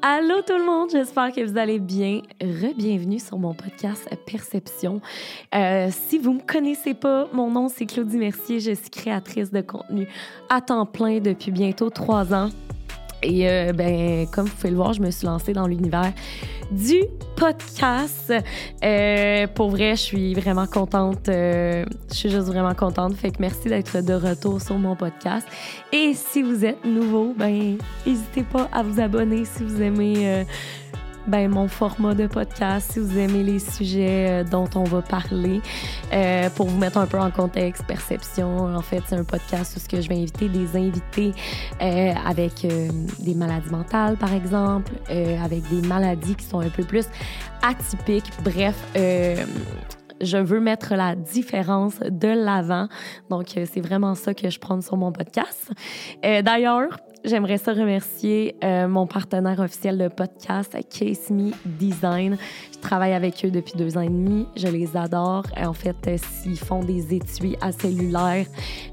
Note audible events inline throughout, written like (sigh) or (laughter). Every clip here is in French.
Allô tout le monde, j'espère que vous allez bien. Re-bienvenue sur mon podcast Perception. Euh, si vous me connaissez pas, mon nom c'est Claudie Mercier, je suis créatrice de contenu à temps plein depuis bientôt trois ans. Et euh, ben, comme vous pouvez le voir, je me suis lancée dans l'univers du podcast. Euh, pour vrai, je suis vraiment contente. Euh, je suis juste vraiment contente. Fait que merci d'être de retour sur mon podcast. Et si vous êtes nouveau, ben, n'hésitez pas à vous abonner si vous aimez ben, mon format de podcast, si vous aimez les sujets euh, dont on va parler. Euh, pour vous mettre un peu en contexte, Perception, en fait, c'est un podcast où je vais inviter des invités euh, avec des maladies mentales, par exemple, avec des maladies qui sont un peu plus atypiques. Bref, je veux mettre la différence de l'avant. Donc, c'est vraiment ça que je prends sur mon podcast. D'ailleurs, J'aimerais ça remercier euh, mon partenaire officiel de podcast, Case Me Design. Je travaille avec eux depuis deux ans et demi. Je les adore. En fait, euh, ils font des étuis à cellulaire,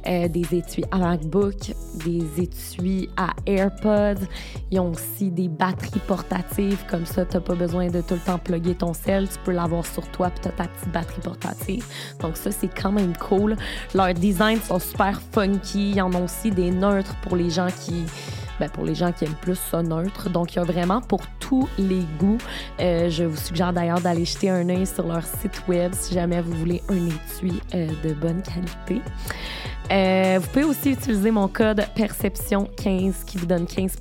euh, des étuis à MacBook, des étuis à AirPods. Ils ont aussi des batteries portatives. Comme ça, tu n'as pas besoin de tout le temps plugger ton sel. Tu peux l'avoir sur toi puis tu ta petite batterie portative. Donc ça, c'est quand même cool. Leurs designs sont super funky. Ils en ont aussi des neutres pour les gens qui ben, pour les gens qui aiment plus ça neutre. Donc, il y a vraiment pour tous les goûts. Euh, je vous suggère d'ailleurs d'aller jeter un œil sur leur site web si jamais vous voulez un étui euh, de bonne qualité. Euh, vous pouvez aussi utiliser mon code Perception15 qui vous donne 15%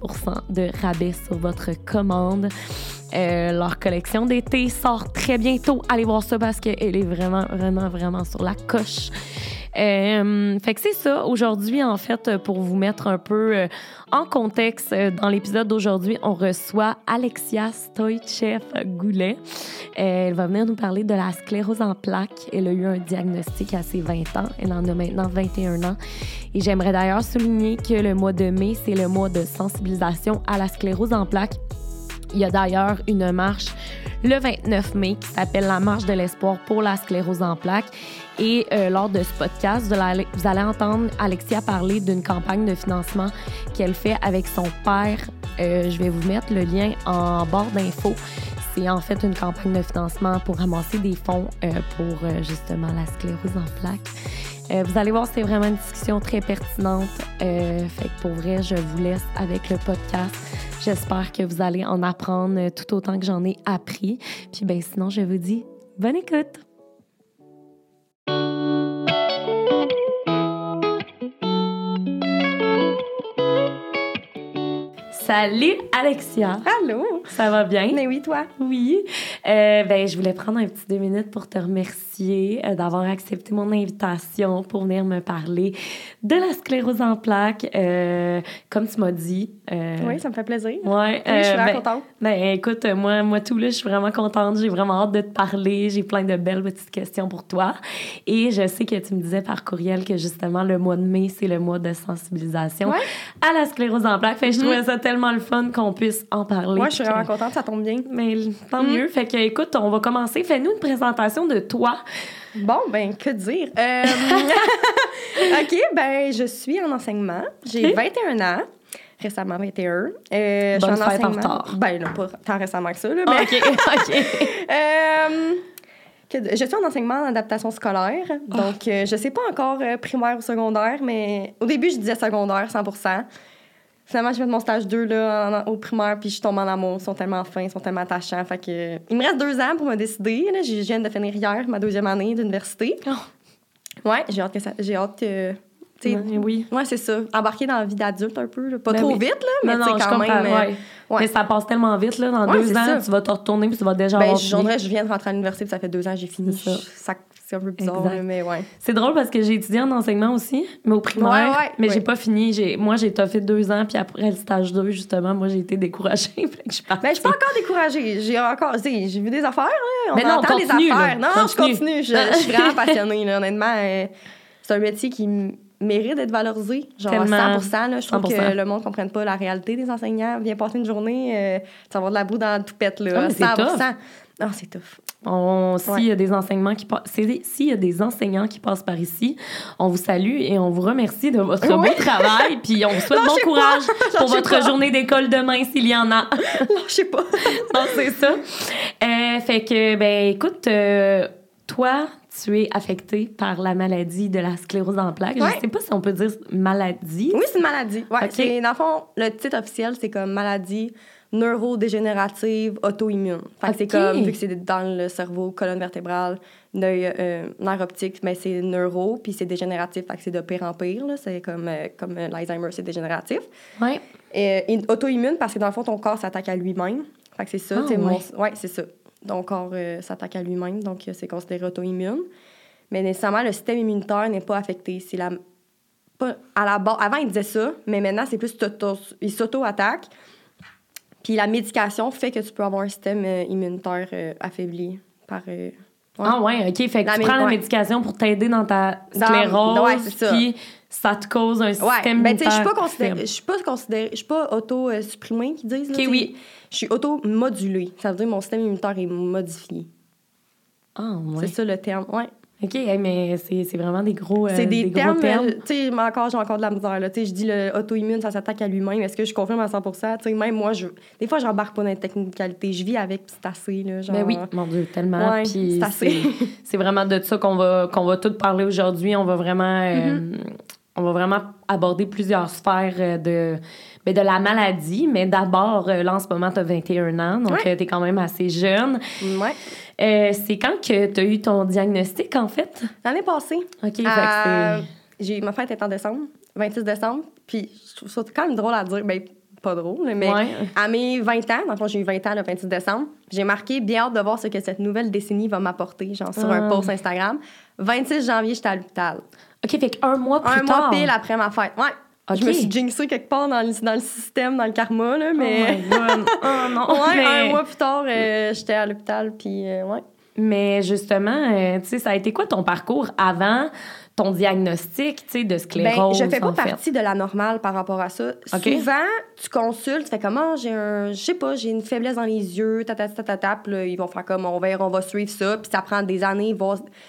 de rabais sur votre commande. leur collection d'été sort très bientôt. Allez voir ça parce qu'elle est vraiment, vraiment, vraiment sur la coche. Euh, fait que c'est ça. Aujourd'hui, en fait, pour vous mettre un peu euh, en contexte, euh, dans l'épisode d'aujourd'hui, on reçoit Alexia Stoichev-Goulet. elle va venir nous parler de la sclérose en plaques. Elle a eu un diagnostic à ses 20 ans. Elle en a maintenant 21 ans. Et j'aimerais d'ailleurs souligner que le mois de mai, c'est le mois de sensibilisation à la sclérose en plaques. Il y a d'ailleurs une marche le 29 mai qui s'appelle la marche de l'espoir pour la sclérose en plaques et euh, lors de ce podcast, vous allez, vous allez entendre Alexia parler d'une campagne de financement qu'elle fait avec son père. Euh, je vais vous mettre le lien en barre d'infos. C'est en fait une campagne de financement pour ramasser des fonds euh, pour justement la sclérose en plaques. vous allez voir, c'est vraiment une discussion très pertinente. fait que pour vrai, je vous laisse avec le podcast. J'espère que vous allez en apprendre tout autant que j'en ai appris. Puis ben sinon, je vous dis bonne écoute. Salut Alexia. Allô? Ça va bien? Mais oui, toi? Oui. Euh, ben, je voulais prendre un petit deux minutes pour te remercier euh, d'avoir accepté mon invitation pour venir me parler de la sclérose en plaques. Euh, comme tu m'as dit. oui, ça me fait plaisir. Ouais, oui, je suis vraiment ben, contente. Ben, écoute, moi, moi tout là, je suis vraiment contente. J'ai vraiment hâte de te parler. J'ai plein de belles petites questions pour toi. Et je sais que tu me disais par courriel que justement le mois de mai, c'est le mois de sensibilisation à la sclérose en plaques. Fait je trouvais mm-hmm. ça tellement tellement le fun qu'on puisse en parler. Moi, je suis vraiment contente, ça tombe bien. Mais tant mm. mieux. Fait que, écoute, on va commencer. Fais-nous une présentation de toi. Bon, ben, que dire? Euh, (laughs) OK, ben, je suis en enseignement. J'ai 21 ans récemment 21. Euh, je suis en enseignement. En retard. Ben, pas tant récemment que ça, là, mais... OK, (laughs) OK. euh, je suis en enseignement en adaptation scolaire. Ah. Donc, euh, je sais pas encore euh, primaire ou secondaire, mais au début, je disais secondaire, 100 Finalement, j'ai fait mon stage 2 là, au primaire, puis je tombe en amour. Ils sont tellement fins, ils sont tellement attachants. Fait que, il me reste deux ans pour me décider. Là. Je viens de finir hier ma deuxième année d'université. Oh. Ouais, j'ai hâte que ça. J'ai hâte que. Oui. Ouais, c'est ça. Embarquer dans la vie d'adulte un peu. Pas ben trop vite, là, mais non, non, quand même. Ouais. Mais ça passe tellement vite, là. Dans deux ans, tu vas te retourner puis tu vas déjà ben, avoir je, je viens de rentrer à l'université puis ça fait deux ans j'ai fini. Ça. ça c'est un peu bizarre, mais ouais. C'est drôle parce que j'ai étudié en enseignement aussi, mais au primaire. Mais j'ai pas fini. J'ai, moi, j'ai fait deux ans, puis après le stage 2, justement, moi, j'ai été découragée. (laughs) je suis ben, je suis pas encore découragée. J'ai encore, j'ai vu des affaires, là. On mais non, entend continue, des affaires. non, je continue. Je, suis vraiment (laughs) passionnée, honnêtement. Euh, c'est un métier qui mérite d'être valorisé. Genre Tellement. 100 là, Je trouve que le monde ne comprenne pas la réalité des enseignants. Viens passer une journée, euh, tu vas avoir de la boue dans le toupette, là. Ah, 100 Ah, c'est tough. On, s'il Ouais. y a des enseignements qui passent, s'il y a des enseignants qui passent par ici, on vous salue et on vous remercie de votre Oui. beau travail. Puis on vous souhaite bon courage (laughs) pour votre pas. journée d'école demain s'il y en a. Non, je sais pas. non, c'est ça. Euh, fait que, ben, écoute, euh, toi, tu es affecté par la maladie de la sclérose en plaques. Ouais. Je sais pas si on peut dire maladie. Oui, c'est une maladie. Ouais, Ok. c'est- dans le fond, le titre officiel, c'est comme maladie neurodégénérative auto-immune. Fait c'est comme, vu que c'est dans le cerveau, colonne vertébrale, l'œil, euh, nerf optique, mais c'est neuro, puis c'est dégénératif, fait que c'est de pire en pire. C'est comme, euh, comme euh, l'Alzheimer, c'est dégénératif. Ouais. Et, et auto-immune, parce que dans le fond, ton corps s'attaque à lui-même. Fait que c'est ça. Ouais. mon- ouais, c'est ça. Ton corps euh, s'attaque à lui-même, donc euh, c'est considéré auto-immune. Mais nécessairement, le système immunitaire n'est pas affecté. C'est la. Pas, à la base, avant, il disait ça, mais maintenant, c'est plus t'auto- il s'auto-attaque. Puis la médication fait que tu peux avoir un système euh, immunitaire euh, affaibli par. ouais. Ah ouais, OK. Fait que La tu prends la médication pour t'aider dans ta Dans- sclérose, ouais, c'est ça. puis ça te cause un Ouais, système ben tu sais, je suis pas immunitaire considérée, je faible. suis pas considérée, suis pas auto-supprimée qu'ils disent. là, Ok, tu sais. oui. Je suis auto-modulée. Ça veut dire que mon système immunitaire est modifié. Ah ouais. C'est ça le terme. Ouais. OK, hey, mais c'est vraiment des gros, euh, c'est des, gros termes, termes. euh, tu sais, encore, j'ai encore de la misère. Là. Tu sais, Je dis le auto-immune, ça s'attaque à lui-même. Est-ce que je confirme à 100 Tu sais, Même moi, je... des fois, j'embarque pas dans les technicalités. Je vis avec, puis c'est assez. Là, genre... Ben oui, mon Dieu, tellement. Ouais, c'est assez. c'est c'est vraiment de ça qu'on va, qu'on va tout parler aujourd'hui. On va vraiment... euh, Mm-hmm. On va vraiment aborder plusieurs sphères euh, de, ben, de la maladie. Mais d'abord, euh, là, en ce moment, tu as 21 ans, donc Ouais. tu es quand même assez jeune. Ouais. Euh, c'est quand que tu as eu ton diagnostic, en fait? L'année passée, OK, euh, j'ai ma fête est en décembre, 26 décembre. Puis je trouve ça quand même drôle à dire. Ben, pas drôle, mais Ouais. à mes 20 ans, dans le fond, j'ai eu 20 ans le 26 décembre, j'ai marqué bien hâte de voir ce que cette nouvelle décennie va m'apporter, genre sur un Ah. post Instagram. 26 janvier, j'étais à l'hôpital. OK, fait qu'un mois plus Un tard... mois pile après ma fête. Ouais. Je me suis jinxée quelque part dans le, dans le système, dans le karma, là, mais. Oh God. (laughs) Oh non. ouais, mais... un mois plus tard, euh, j'étais à l'hôpital, puis euh, ouais. Mais justement, euh, tu sais, ça a été quoi ton parcours avant ton diagnostic, tu sais, de Ben, sclérose, je fais pas fait? partie de la normale par rapport à ça. Souvent, tu consultes, tu fais comment j'ai un, je sais pas, j'ai une faiblesse dans les yeux, ta ta ta ta, ta, puis là, ils vont faire comme on va, on va suivre ça, puis ça prend des années,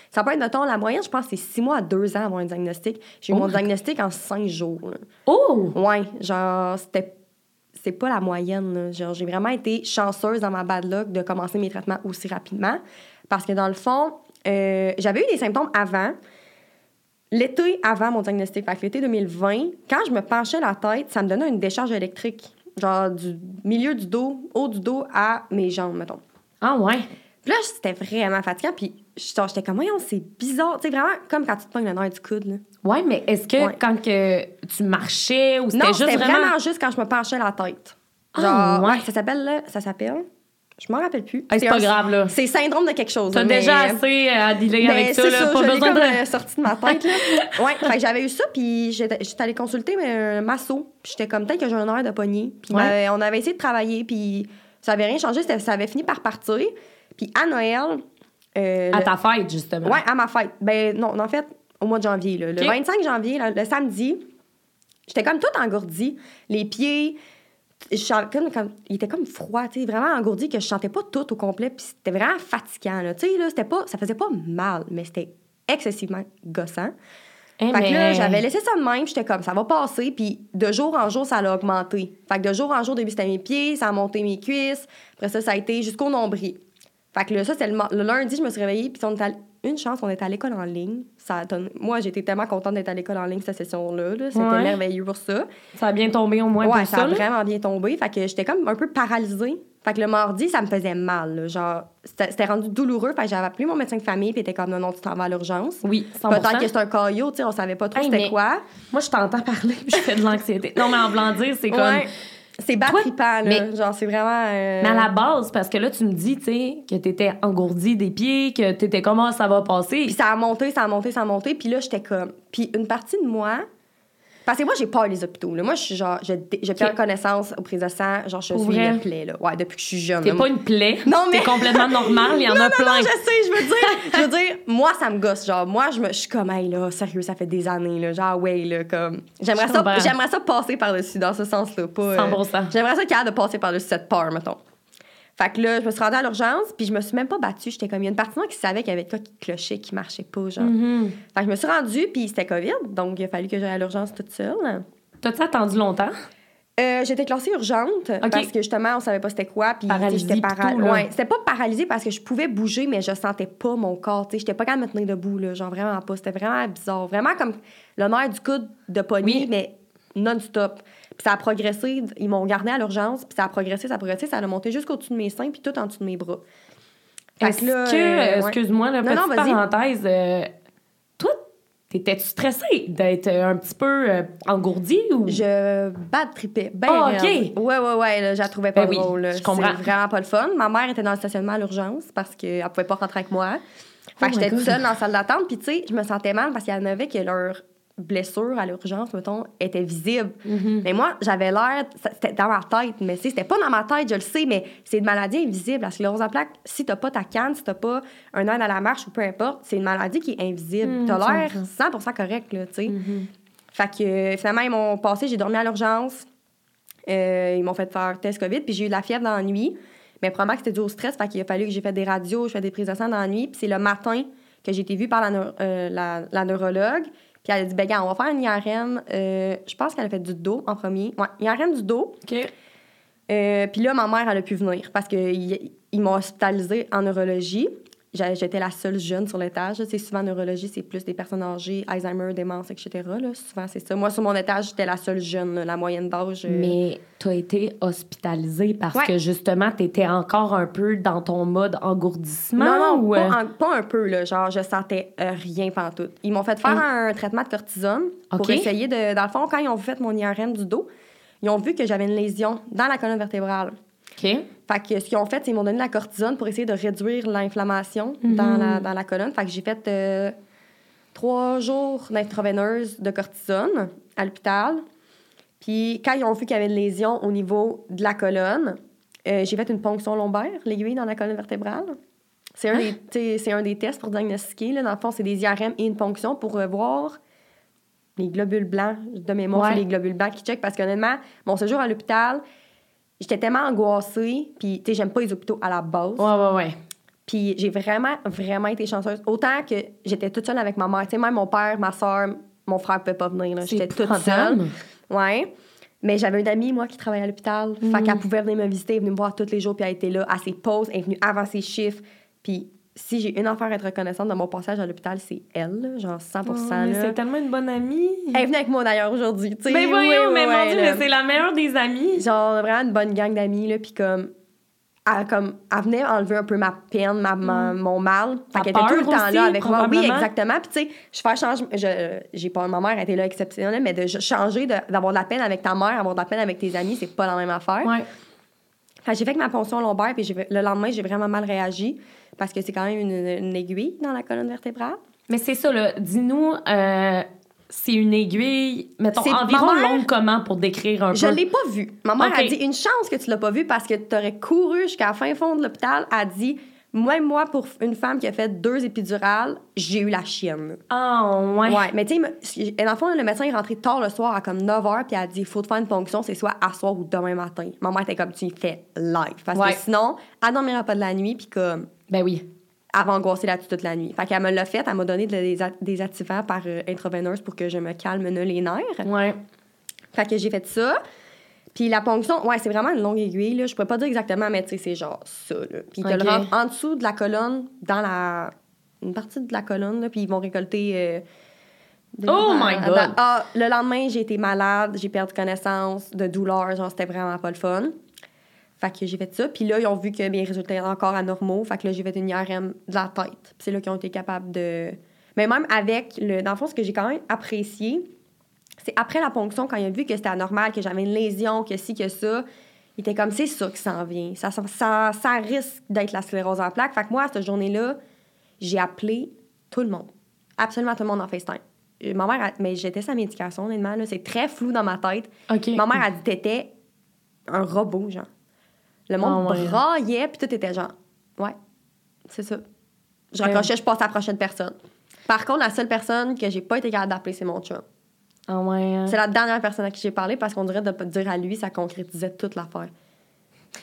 ça peut être mettons la moyenne, je pense c'est six mois à deux ans avoir un diagnostic. J'ai eu Oh mon my diagnostic en cinq jours. là. Oh! Ouais, genre c'était c'est pas la moyenne. là. Genre, j'ai vraiment été chanceuse dans ma bad luck de commencer mes traitements aussi rapidement. Parce que dans le fond, euh, j'avais eu des symptômes avant. L'été avant mon diagnostic, fait l'été 2020, quand je me penchais la tête, ça me donnait une décharge électrique. Genre du milieu du dos, haut du dos à mes jambes, mettons. Ah ouais? Puis là, c'était vraiment fatigant. Puis j'étais comme, voyons, c'est bizarre. Tu sais, vraiment comme quand tu te pognes le nerf du coude. Là. Ouais, mais est-ce que Ouais. quand que tu marchais ou c'était Non, juste c'était vraiment... vraiment... juste quand je me penchais la tête. Ah, ouais. ouais, ça s'appelle, là, ça s'appelle, je m'en rappelle plus. Hey, c'est pas un- grave, là. C'est syndrome de quelque chose. T'as mais- déjà assez euh, à dealer mais avec ça, là. ça, Pas je besoin comme, de... euh, sorti de ma tête, là. (laughs) ouais, fait que j'avais eu ça, puis j'étais allée consulter mais, un masso. Puis j'étais comme, peut-être que j'ai un heure de poignée. Puis Ouais. m'avait- on avait essayé de travailler, puis ça avait rien changé, ça avait fini par partir. Puis à Noël... euh, À le- ta fête, justement. Ouais, à ma fête. Ben non, en fait, au mois de janvier. là. Le Ok. 25 janvier, là, le samedi, j'étais comme toute engourdie. Les pieds, je comme, comme- il était comme froid, tu sais, vraiment engourdi que je sentais pas tout au complet. Puis c'était vraiment fatigant. Là. Tu sais, là, c'était pas, ça faisait pas mal, mais c'était excessivement gossant. Eh, Fait que là, mais- j'avais laissé ça de même, j'étais comme, ça va passer, puis de jour en jour, ça a augmenté. Fait que de jour en jour, début, c'était mes pieds, ça a monté mes cuisses, après ça, ça a été jusqu'au nombril. Fait que là, ça, c'était le, lundi, je me suis réveillée, puis on était allé- une chance, on était à l'école en ligne. Ça a donné- Moi, j'étais tellement contente d'être à l'école en ligne cette session-là. là. C'était Ouais. merveilleux pour ça. Ça a bien tombé au moins Ouais, pour ça ça, a là. vraiment bien tombé. Fait que j'étais comme un peu paralysée. Fait que le mardi, ça me faisait mal. là. Genre, c'était rendu douloureux. Fait que j'avais appelé mon médecin de famille, puis était comme, non, non, tu t'en vas à l'urgence. Oui, 100%. Peut-être que c'est un caillot, tu sais, on savait pas trop Hey, c'était quoi. Moi, je t'entends parler puis je fais de l'anxiété. Non, mais en blanc dire, c'est comme... Ouais. C'est bas trippant, là. mais- Genre, c'est vraiment. euh, Mais à la base, parce que là, tu me dis, tu sais, que t'étais engourdi des pieds, que t'étais comment ça va passer. Puis ça a monté, ça a monté, ça a monté. Puis là, j'étais comme. Puis une partie de moi. Parce que moi, j'ai peur des hôpitaux. Là. Moi, je suis genre. Je, je perds Ok. connaissance aux prises de sang. Genre, je Pour suis vrai? une plaie, là. Ouais, depuis que je suis jeune. T'es pas une plaie? Non, mais- T'es complètement normal. Il y en (laughs) non, a non, plein. non, je sais, je veux dire, je veux dire, moi, ça me gosse. Genre, moi, je, me, je suis comme, hey, là, sérieux, ça fait des années, là. Genre, ouais, là, comme. J'aimerais ça, j'aimerais ça passer par-dessus, dans ce sens-là. Pas, euh, 100%. J'aimerais ça qu'il y ait de passer par-dessus cette peur, mettons. Fait que là, je me suis rendue à l'urgence, puis je me suis même pas battue. J'étais comme, il y a une partie de moi qui savait qu'il y avait quoi qui clochait, qui marchait pas, genre. Mhm. Fait que je me suis rendue, puis c'était COVID, donc il a fallu que j'aille à l'urgence toute seule. T'as-tu attendu longtemps? Euh, j'étais classée urgente parce que justement, on savait pas c'était quoi. Puis Paralysée j'étais pis para- tout, là. ouais, c'était pas paralysée parce que je pouvais bouger, mais je sentais pas mon corps. J'étais pas capable de me tenir debout, là, genre vraiment pas. C'était vraiment bizarre. Vraiment comme le nerf du coude de poignée, Oui. mais non-stop. Puis ça a progressé. Ils m'ont gardé à l'urgence, puis ça a progressé, ça a progressé. Ça a monté jusqu'au-dessus de mes seins, puis tout en dessous de mes bras. Est-ce que euh, excuse-moi, petite non, vas-y. parenthèse, euh, toi, t'étais-tu stressée d'être euh, un petit peu euh, engourdie ou... Je bad tripais. Ben raide. ok. Ouais, ouais, ouais, là, je la trouvais pas Ben oui, drôle. là. je comprends. Vraiment pas le fun. Ma mère était dans le stationnement à l'urgence parce qu'elle pouvait pas rentrer avec moi. Fait Oh que my j'étais toute seule dans la salle d'attente. Puis, tu sais, je me sentais mal parce qu'il y en avait que leur blessure à l'urgence, mettons, était visible. Mhm. Mais moi, j'avais l'air, c'était dans ma tête, mais c'était pas dans ma tête, je le sais, mais c'est une maladie invisible. La sclérose en plaques, si t'as pas ta canne, si t'as pas un œil à la marche ou peu importe, c'est une maladie qui est invisible. Mhm, t'as l'air comprends. 100% correct, là, tu sais. Mhm. Fait que finalement, ils m'ont passé, j'ai dormi à l'urgence. Euh, ils m'ont fait faire test COVID, puis j'ai eu de la fièvre dans la nuit. Mais probablement que c'était dû au stress, fait qu'il a fallu que j'ai fait des radios, je fais des prises de sang dans la nuit. Puis c'est le matin que j'ai été vue par la, euh, la, la neurologue. Puis elle a dit, ben gars, on va faire une IRM. Euh, je pense qu'elle a fait du dos en premier. Ouais, IRM du dos. OK. Euh, puis là, ma mère, elle a pu venir parce qu'ils ils m'ont hospitalisée en neurologie. J'étais la seule jeune sur l'étage. Tu sais, souvent, en neurologie, c'est plus des personnes âgées, Alzheimer, démence, etc. Là. Souvent, c'est ça. Moi, sur mon étage, j'étais la seule jeune, là, la moyenne d'âge. euh, Mais t'as été hospitalisée parce Ouais. que justement, t'étais encore un peu dans ton mode engourdissement Non, non, ou... pas, euh, en- pas un peu, là. Genre, je sentais euh, rien pantoute. Ils m'ont fait faire un traitement de cortisone pour essayer de... Dans le fond, quand ils ont fait mon IRM du dos, ils ont vu que j'avais une lésion dans la colonne vertébrale. OK. Fait que ce qu'ils ont fait, c'est qu'ils m'ont donné de la cortisone pour essayer de réduire l'inflammation dans, la, dans la colonne. Fait que j'ai fait euh, trois jours d'intraveineuse de cortisone à l'hôpital. Puis quand ils ont vu qu'il y avait une lésion au niveau de la colonne, euh, j'ai fait une ponction lombaire, l'aiguille dans la colonne vertébrale. C'est un, un des tests pour diagnostiquer. Là. Dans le fond, c'est des IRM et une ponction pour euh, voir les globules blancs. De mémoire, Ouais. c'est les globules blancs qui checkent. Parce qu'honnêtement, mon séjour à l'hôpital, j'étais tellement angoissée. Puis, tu sais, j'aime pas les hôpitaux à la base. Ouais, ouais, ouais. Puis, j'ai vraiment, vraiment été chanceuse. Autant que j'étais toute seule avec ma mère. Tu sais, même mon père, ma soeur, mon frère ne pouvaient pas venir. J'étais toute seule. Ouais. Mais j'avais une amie, moi, qui travaillait à l'hôpital. Mm. Fait qu'elle pouvait venir me visiter, venue me voir tous les jours, puis elle était là à ses pauses, elle est venue avant ses chiffres. Puis si j'ai une affaire à être reconnaissante de mon passage à l'hôpital, c'est elle, genre 100 Oh, c'est tellement une bonne amie. Elle est venue avec moi d'ailleurs aujourd'hui, tu sais. Mais voyons, Oui, mais oui, mon Dieu, mais c'est la meilleure des amies. Genre vraiment une bonne gang d'amis, là, puis comme. Elle, comme, elle venait enlever un peu ma peine, ma, ma- mon mal. Fait qu'elle était tout le temps aussi, là avec moi. Oui, exactement. Puis, tu sais, je fais changer. Je, j'ai pas, ma mère était là exceptionnelle, mais de changer, de- d'avoir de la peine avec ta mère, avoir de la peine avec tes amis, c'est pas la même affaire. Ouais. J'ai fait que ma ponction lombaire, puis le lendemain, j'ai vraiment mal réagi parce que c'est quand même une, une aiguille dans la colonne vertébrale. Mais c'est ça, là. Dis-nous, euh, c'est une aiguille, mettons, C'est- environ mère- longue comment pour décrire un Je peu? l'ai pas vue. Ma mère a dit une chance que tu l'as pas vue parce que tu aurais couru jusqu'à la fin fond de l'hôpital. A dit même moi pour une femme qui a fait deux épidurales, j'ai eu la chienne. Ah, ouais. Ouais, mais tu sais, dans le fond, le médecin est rentré tard le soir à comme 9 h, puis elle a dit il faut te faire une ponction, c'est soit à soir ou demain matin. Ma mère était comme tu fais live. Parce Ouais. que sinon, elle dormira pas de la nuit, puis comme Ben oui. elle va angoisser là-dessus toute la nuit. Fait qu'elle me l'a fait, elle m'a donné des, des activants par euh, intraveineuse pour que je me calme les nerfs. Ouais. Fait que j'ai fait ça. Puis la ponction, ouais, c'est vraiment une longue aiguille, là. Je pourrais pas dire exactement, mais tu sais, c'est genre ça, là. Puis ils te le rentrent en dessous de la colonne, dans la... Une partie de la colonne, là, puis ils vont récolter... euh, des- Oh dans- my dans- God! Ah, le lendemain, j'ai été malade, j'ai perdu connaissance, de douleur, genre, c'était vraiment pas le fun. Fait que j'ai fait ça. Puis là, ils ont vu que mes résultats étaient encore anormaux. Fait que là, j'ai fait une IRM de la tête. Puis c'est là qu'ils ont été capables de... Mais même avec le... Dans le fond, ce que j'ai quand même apprécié, c'est après la ponction, quand il a vu que c'était anormal, que j'avais une lésion, que ci, que ça, il était comme, c'est ça qui s'en vient. Ça, ça, ça, risque d'être la sclérose en plaques. Fait que moi, cette journée-là, j'ai appelé tout le monde. Absolument tout le monde en FaceTime. Euh, Ma mère, a- mais j'étais sa médication, honnêtement. là. C'est très flou dans ma tête. Ma mère a dit, t'étais un robot, genre. Le monde ouais. braillait, puis tout était genre, ouais, c'est ça. Je raccrochais, je passe à la prochaine personne. Par contre, la seule personne que j'ai pas été capable d'appeler, c'est mon chum. Ah, ouais. hein. C'est la dernière personne à qui j'ai parlé parce qu'on dirait de dire à lui, ça concrétisait toute l'affaire.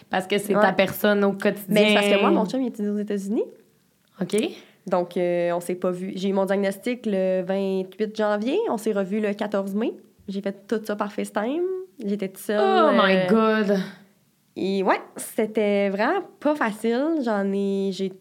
Parce que c'est Ouais. ta personne au quotidien. Mais c'est parce que moi, mon chum, il était aux États-Unis. OK. Donc, euh, on s'est pas vu. J'ai eu mon diagnostic le 28 janvier. On s'est revu le 14 mai. J'ai fait tout ça par FaceTime. J'étais toute seule. Oh my euh, God! Et ouais, c'était vraiment pas facile. J'en ai. J'ai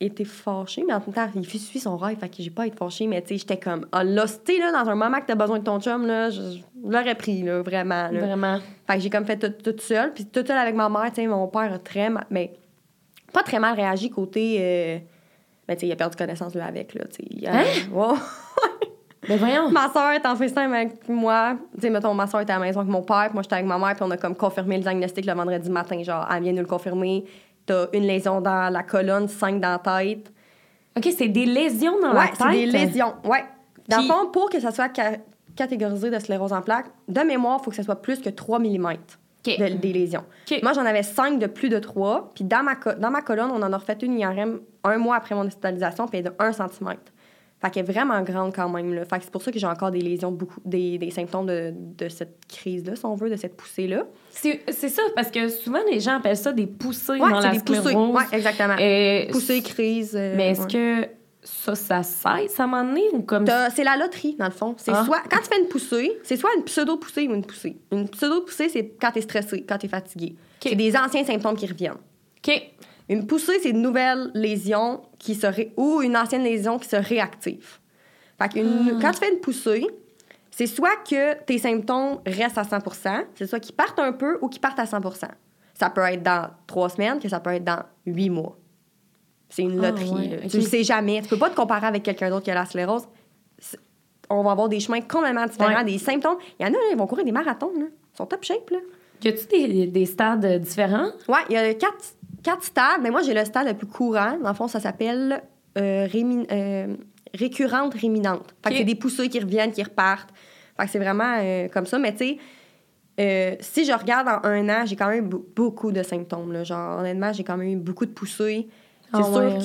été fâchée, mais en même temps, il suit son rêve, fait que j'ai pas été fâchée, mais tu sais, j'étais comme. Ah là, là, dans un moment que t'as besoin de ton chum, là, je, je l'aurais pris, là, vraiment. Là. Vraiment. Fait que j'ai comme fait tout, toute seule. Puis toute seule avec ma mère, tu sais, mon père a très mal. Mais pas très mal réagi côté. euh, ben, tu sais, il a perdu connaissance, là, avec, là, tu sais. Hein? Ouais. Mais (laughs) voyons. ma soeur est en FaceTime avec moi. Tu sais, mettons, ma soeur était à la maison avec mon père, puis moi, j'étais avec ma mère, puis on a comme confirmé le diagnostic le vendredi matin. Genre, elle vient nous le confirmer. T'as une lésion dans la colonne, cinq dans la tête. OK, c'est des lésions dans la tête. c'est des lésions. Ouais. Dans Puis- le fond, pour que ça soit ca- catégorisé de sclérose en plaques, de mémoire, il faut que ça soit plus que 3 mm de- des lésions. Moi, j'en avais 5 de plus de 3. Puis dans ma, dans ma colonne, on en a refait une IRM un mois après mon hospitalisation, puis elle est de 1 cm. Fait qu'elle est vraiment grande quand même. Là. Fait que c'est pour ça que j'ai encore des lésions, beaucoup, des, des symptômes de, de cette crise-là, si on veut, de cette poussée-là. C'est c'est ça, parce que souvent, les gens appellent ça des poussées Ouais, dans c'est la des poussées. Ouais, exactement. Et- Poussée, crise. euh, Mais est-ce ouais. que ça, ça cesse à un moment donné ou comme... T'as- C'est la loterie, dans le fond. C'est Ah. soit quand tu fais une poussée, c'est soit une pseudo-poussée ou une poussée. Une pseudo-poussée, c'est quand t'es stressé, quand t'es fatigué. C'est des anciens symptômes qui reviennent. OK. Une poussée, c'est une nouvelle lésion qui se ré- ou une ancienne lésion qui se réactive. Fait qu'une- quand tu fais une poussée, c'est soit que tes symptômes restent à 100 c'est soit qu'ils partent un peu ou qu'ils partent à 100 Ça peut être dans trois semaines, que ça peut être dans huit mois. C'est une Ah, loterie. ouais. Tu le sais jamais. Tu peux pas te comparer avec quelqu'un d'autre qui a la sclérose. On va avoir des chemins complètement différents, Ouais. des symptômes. Il y en a, là, ils vont courir des marathons. Là. Ils sont top shape. Là. Y a-tu des, des stades différents? Ouais, il y a quatre, quatre stades, mais moi, j'ai le stade le plus courant. Dans le fond, ça s'appelle euh, rémi- euh, récurrente réminente. Fait que c'est des poussées qui reviennent, qui repartent. Fait que c'est vraiment euh, comme ça. Mais tu sais, si je regarde en un an, j'ai quand même be- beaucoup de symptômes. Là. Genre, honnêtement, j'ai quand même eu beaucoup de poussées. C'est Ah sûr ouais.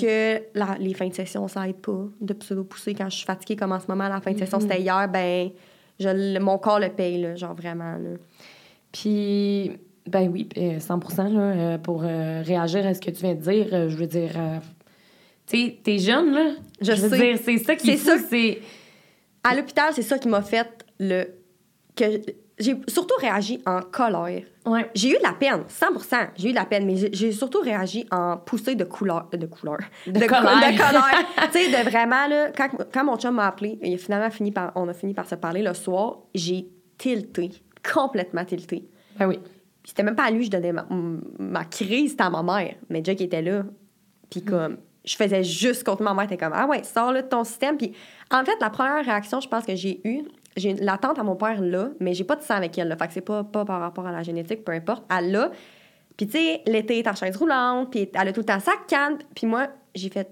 que la- les fins de session, ça aide pas de pseudo-pousser. Quand je suis fatiguée, comme en ce moment, la fin de session, Mhm. c'était hier, ben, je, mon corps le paye, là, genre vraiment. Là. Puis, ben oui, euh, 100 là, euh, pour euh, réagir à ce que tu viens de dire, euh, je veux dire, euh, tu sais, t'es jeune, là. Je veux sais. dire, c'est ça qui est C'est fou, ça. c'est... À l'hôpital, c'est ça qui m'a fait le. que J'ai surtout réagi en colère. Ouais. J'ai eu de la peine, 100% J'ai eu de la peine, mais j'ai- surtout réagi en poussée de couleur. De couleur. De co- colère. De colère. (laughs) tu sais, de vraiment, là, quand, quand mon chum m'a appelé, il a finalement fini par, on a fini par se parler le soir, j'ai tilté, complètement tilté. Ben oui. C'était même pas à lui que je donnais ma, ma crise, c'était à ma mère. Mais Jack était là. Puis comme, je faisais juste contre ma mère. était comme, ah ouais, sors-le de ton système. Puis en fait, la première réaction, je pense que j'ai eue, j'ai la tante à mon père là, mais j'ai pas de sang avec elle. Là, fait que c'est pas, pas par rapport à la génétique, peu importe. Elle l'a. Puis tu sais, l'été est en chaise roulante, puis elle a tout le temps sa canne. Puis moi, j'ai fait,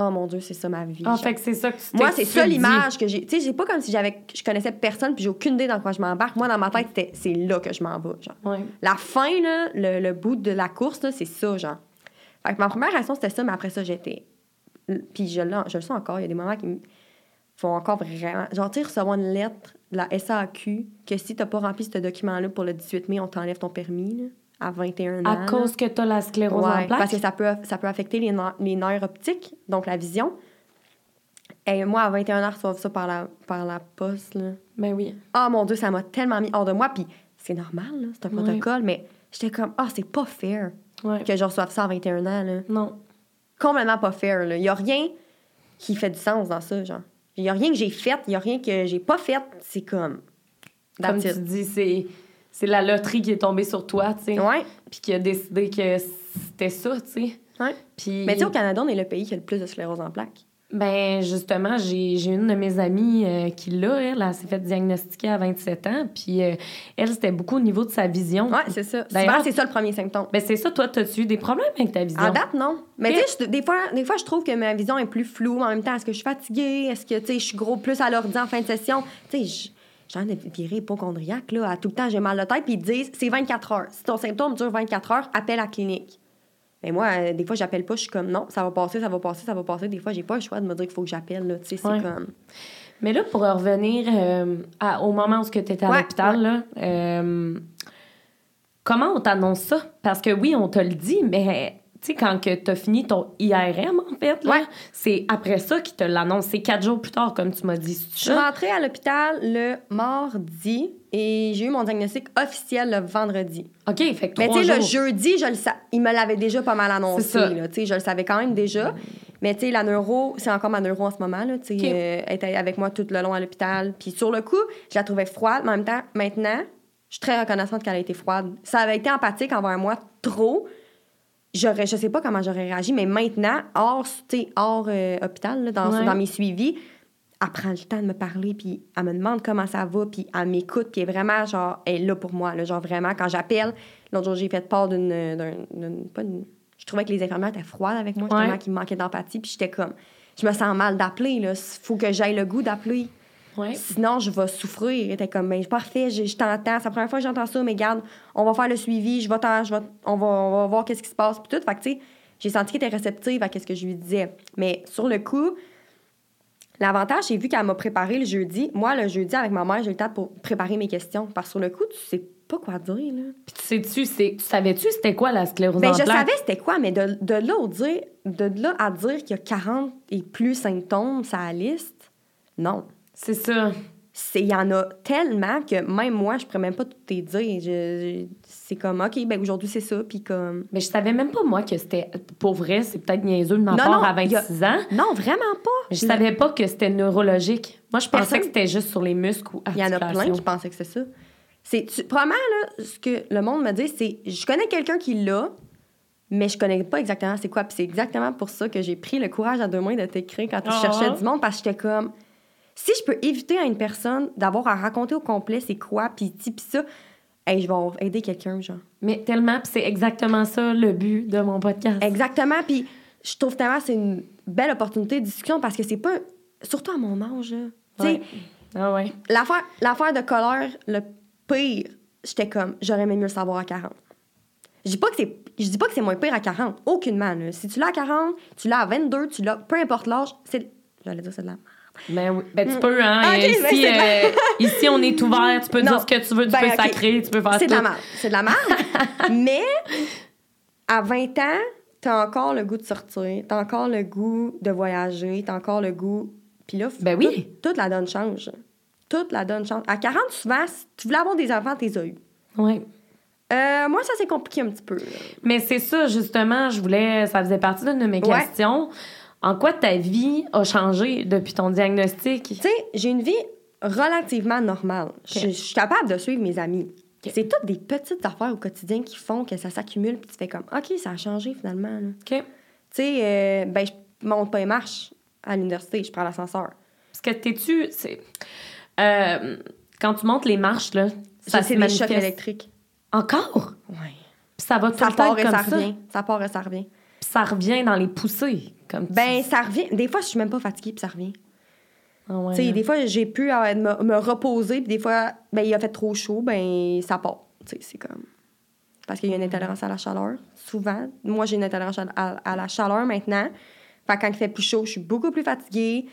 oh mon Dieu, c'est ça ma vie. En genre. fait, que c'est ça que tu Moi, c'est ça l'image que j'ai. Tu sais, j'ai pas comme si j'avais, je connaissais personne, puis j'ai aucune idée dans quoi je m'embarque. Moi, dans ma tête, c'était, c'est là que je m'en vais. Genre. Ouais. La fin, là, le, le bout de la course, c'est ça, genre. Fait que ma première réaction, c'était ça, mais après ça, j'étais. Puis je, je le sens encore. Il y a des moments qui me font encore vraiment. Genre, tu sais, recevoir une lettre de la SAQ que si t'as pas rempli ce document-là pour le 18 mai, on t'enlève ton permis, là, à 21 ans. À là. cause que t'as la sclérose Ouais, en plaques? parce que ça peut, ça peut affecter les, ner- les nerfs optiques, donc la vision. Et moi, à 21 ans, recevoir ça par la, par la poste, là. Ben oui. Ah mon Dieu, ça m'a tellement mis hors de moi. Puis c'est normal, là, c'est un Ouais. protocole, mais j'étais comme, ah, c'est pas fair Ouais. que je reçoive ça à 21 ans. Là. Non. Complètement pas fair. Il y a rien qui fait du sens dans ça, genre. Il y a rien que j'ai fait, il y a rien que j'ai pas fait. C'est comme. Comme tu dis, c'est, c'est la loterie qui est tombée sur toi, tu sais. Ouais. Puis qui a décidé que c'était ça, tu sais. ouais. Puis... Mais tu sais, au Canada, on est le pays qui a le plus de sclérose en plaques. Ben justement, j'ai une de mes amies euh, qui l'a, elle, elle s'est fait diagnostiquer à 27 ans, puis euh, elle, c'était beaucoup au niveau de sa vision. Ouais, c'est ça. D'ailleurs- c'est ça le premier symptôme. Ben c'est ça, toi, t'as-tu eu des problèmes avec ta vision? En date, non. Mais tu sais, je- des fois, des fois, je trouve que ma vision est plus floue. En même temps, est-ce que je suis fatiguée? Est-ce que, tu sais, je suis gros plus à l'ordi en fin de session? Tu sais, envie de virer hypochondriaque, là. À tout le temps, j'ai mal de tête. Puis ils disent, c'est 24 heures. Si ton symptôme dure 24 heures, appelle la clinique. Mais moi, euh, des fois, j'appelle pas. Je suis comme, non, ça va passer, ça va passer, ça va passer. Des fois, j'ai pas le choix de me dire qu'il faut que j'appelle, là. Tu sais, c'est comme... Mais là, pour revenir euh, à- au moment où tu étais à Ouais, l'hôpital, là, euh, comment on t'annonce ça? Parce que oui, on te le dit, mais tu sais, quand tu as fini ton IRM, en fait, là, Ouais. c'est après ça qu'ils te l'annoncent. C'est quatre jours plus tard, comme tu m'as dit. Je suis rentrée à l'hôpital le mardi et j'ai eu mon diagnostic officiel le vendredi. OK, fait que Mais tu sais, le jeudi, je le sa- il me l'avait déjà pas mal annoncé. tu sais, je le savais quand même déjà. Mais tu sais, la neuro, c'est encore ma neuro en ce moment. Là, tu sais, Ok. euh, elle était avec moi tout le long à l'hôpital. Puis sur le coup, je la trouvais froide. Mais en même temps, maintenant, je suis très reconnaissante qu'elle ait été froide. Ça avait été empathique envers moi trop. J'aurais, je sais pas comment j'aurais réagi, mais maintenant, hors, hors euh, hôpital, là, dans, Ouais. dans mes suivis, elle prend le temps de me parler, puis elle me demande comment ça va, puis elle m'écoute, puis elle est vraiment, genre, elle est là pour moi, là, genre vraiment, quand j'appelle, l'autre jour, j'ai fait part d'une, pas je trouvais que les infirmières étaient froides avec moi, Ouais. justement, qu'il me manquait d'empathie, puis j'étais comme, je me sens mal d'appeler, là, faut que j'aille le goût d'appeler, Ouais. sinon je vais souffrir. Elle était comme, ben, parfait, je, je t'entends, c'est la première fois que j'entends ça, mais garde, on va faire le suivi, je vais je vais, on, va, on va voir qu'est-ce qui se passe, puis tout, fait que, tu sais, j'ai senti qu'elle était réceptive à ce que je lui disais, mais sur le coup, L'avantage, c'est vu qu'elle m'a préparé le jeudi. Moi, le jeudi, avec ma mère, j'ai eu le temps pour préparer mes questions. Parce que sur le coup, tu sais pas quoi dire, là. Puis tu sais-tu, tu savais-tu c'était quoi la sclérose Ben, en je savais c'était quoi, mais de, de là au dire, de là à dire qu'il y a 40 et plus symptômes sur la liste, non. C'est ça. Il y en a tellement que même moi, je pourrais même pas tout te dire. C'est comme, OK, ben aujourd'hui, c'est ça, puis comme... Mais je savais même pas, moi, que c'était. Pour vrai, c'est peut-être niaiseux de ma Non, part non, à il y a- 26 ans. Non, vraiment pas. Je savais pas que c'était neurologique. Moi, je pensais Personne- que c'était juste sur les muscles ou Il y en a plein qui pensaient que c'est ça. C'est, tu, probablement, là, ce que le monde me dit, c'est je connais quelqu'un qui l'a, mais je connais pas exactement c'est quoi. Puis c'est exactement pour ça que j'ai pris le courage à deux mains de t'écrire quand tu Ah. cherchais du monde, parce que j'étais comme, si je peux éviter à une personne d'avoir à raconter au complet c'est quoi, puis ci, puis ça, hey, je vais aider quelqu'un, genre. Mais tellement, puis c'est exactement ça le but de mon podcast. Exactement. Puis je trouve tellement que c'est une belle opportunité de discussion parce que c'est pas. Surtout à mon âge. Tu sais, Ouais. Ah ouais. L'affaire, l'affaire de colère, le pire, j'étais comme, j'aurais aimé mieux le savoir à 40. Je dis pas que c'est, je dis pas que c'est moins pire à 40, aucunement. là. Si tu l'as à 40, tu l'as à 22, tu l'as, peu importe l'âge, c'est, j'allais dire c'est de la merde. Ben oui. Ben tu peux, hein. Ah, ici, ben c'est euh, (laughs) ici, on est ouvert. Tu peux Non. dire ce que tu veux, tu Ben, peux ok. sacrer, tu peux faire C'est de la merde, c'est de la merde. (laughs) Mais à 20 ans, t'as encore le goût de sortir, t'as encore le goût de voyager, t'as encore le goût. Puis là, Ben oui. toute, la donne change. Toute la donne change. À 40, souvent, si tu voulais avoir des enfants, t'es eu. Ouais. Euh, moi, ça s'est compliqué un petit peu. là. Mais c'est ça, justement, je voulais. Ça faisait partie d'une de mes Ouais. questions. En quoi ta vie a changé depuis ton diagnostic? Tu sais, j'ai une vie relativement normale. Je, je suis capable de suivre mes amis. C'est toutes des petites affaires au quotidien qui font que ça s'accumule, puis tu fais comme, OK, ça a changé finalement. là. OK. Tu sais, euh, ben, je monte pas les marches à l'université, je prends l'ascenseur. Parce que t'es-tu. c'est- euh, quand tu montes les marches, là, ça c'est des chocs électriques. Encore? Puis ça va tout Ça le temps part et comme ça? revient. Ça part et ça revient. Ça revient dans les poussées. Comme tu Ben, dis. ça revient. Des fois, je suis même pas fatiguée, puis ça revient. Ah ouais. Sais, des fois, j'ai pu euh, me, me reposer, puis des fois, ben, il a fait trop chaud, ben, ça part. Tu sais, c'est comme. Parce qu'il y a une intolérance à la chaleur, souvent. Moi, j'ai une intolérance à, à- à la chaleur maintenant. Fait que quand il fait plus chaud, je suis beaucoup plus fatiguée.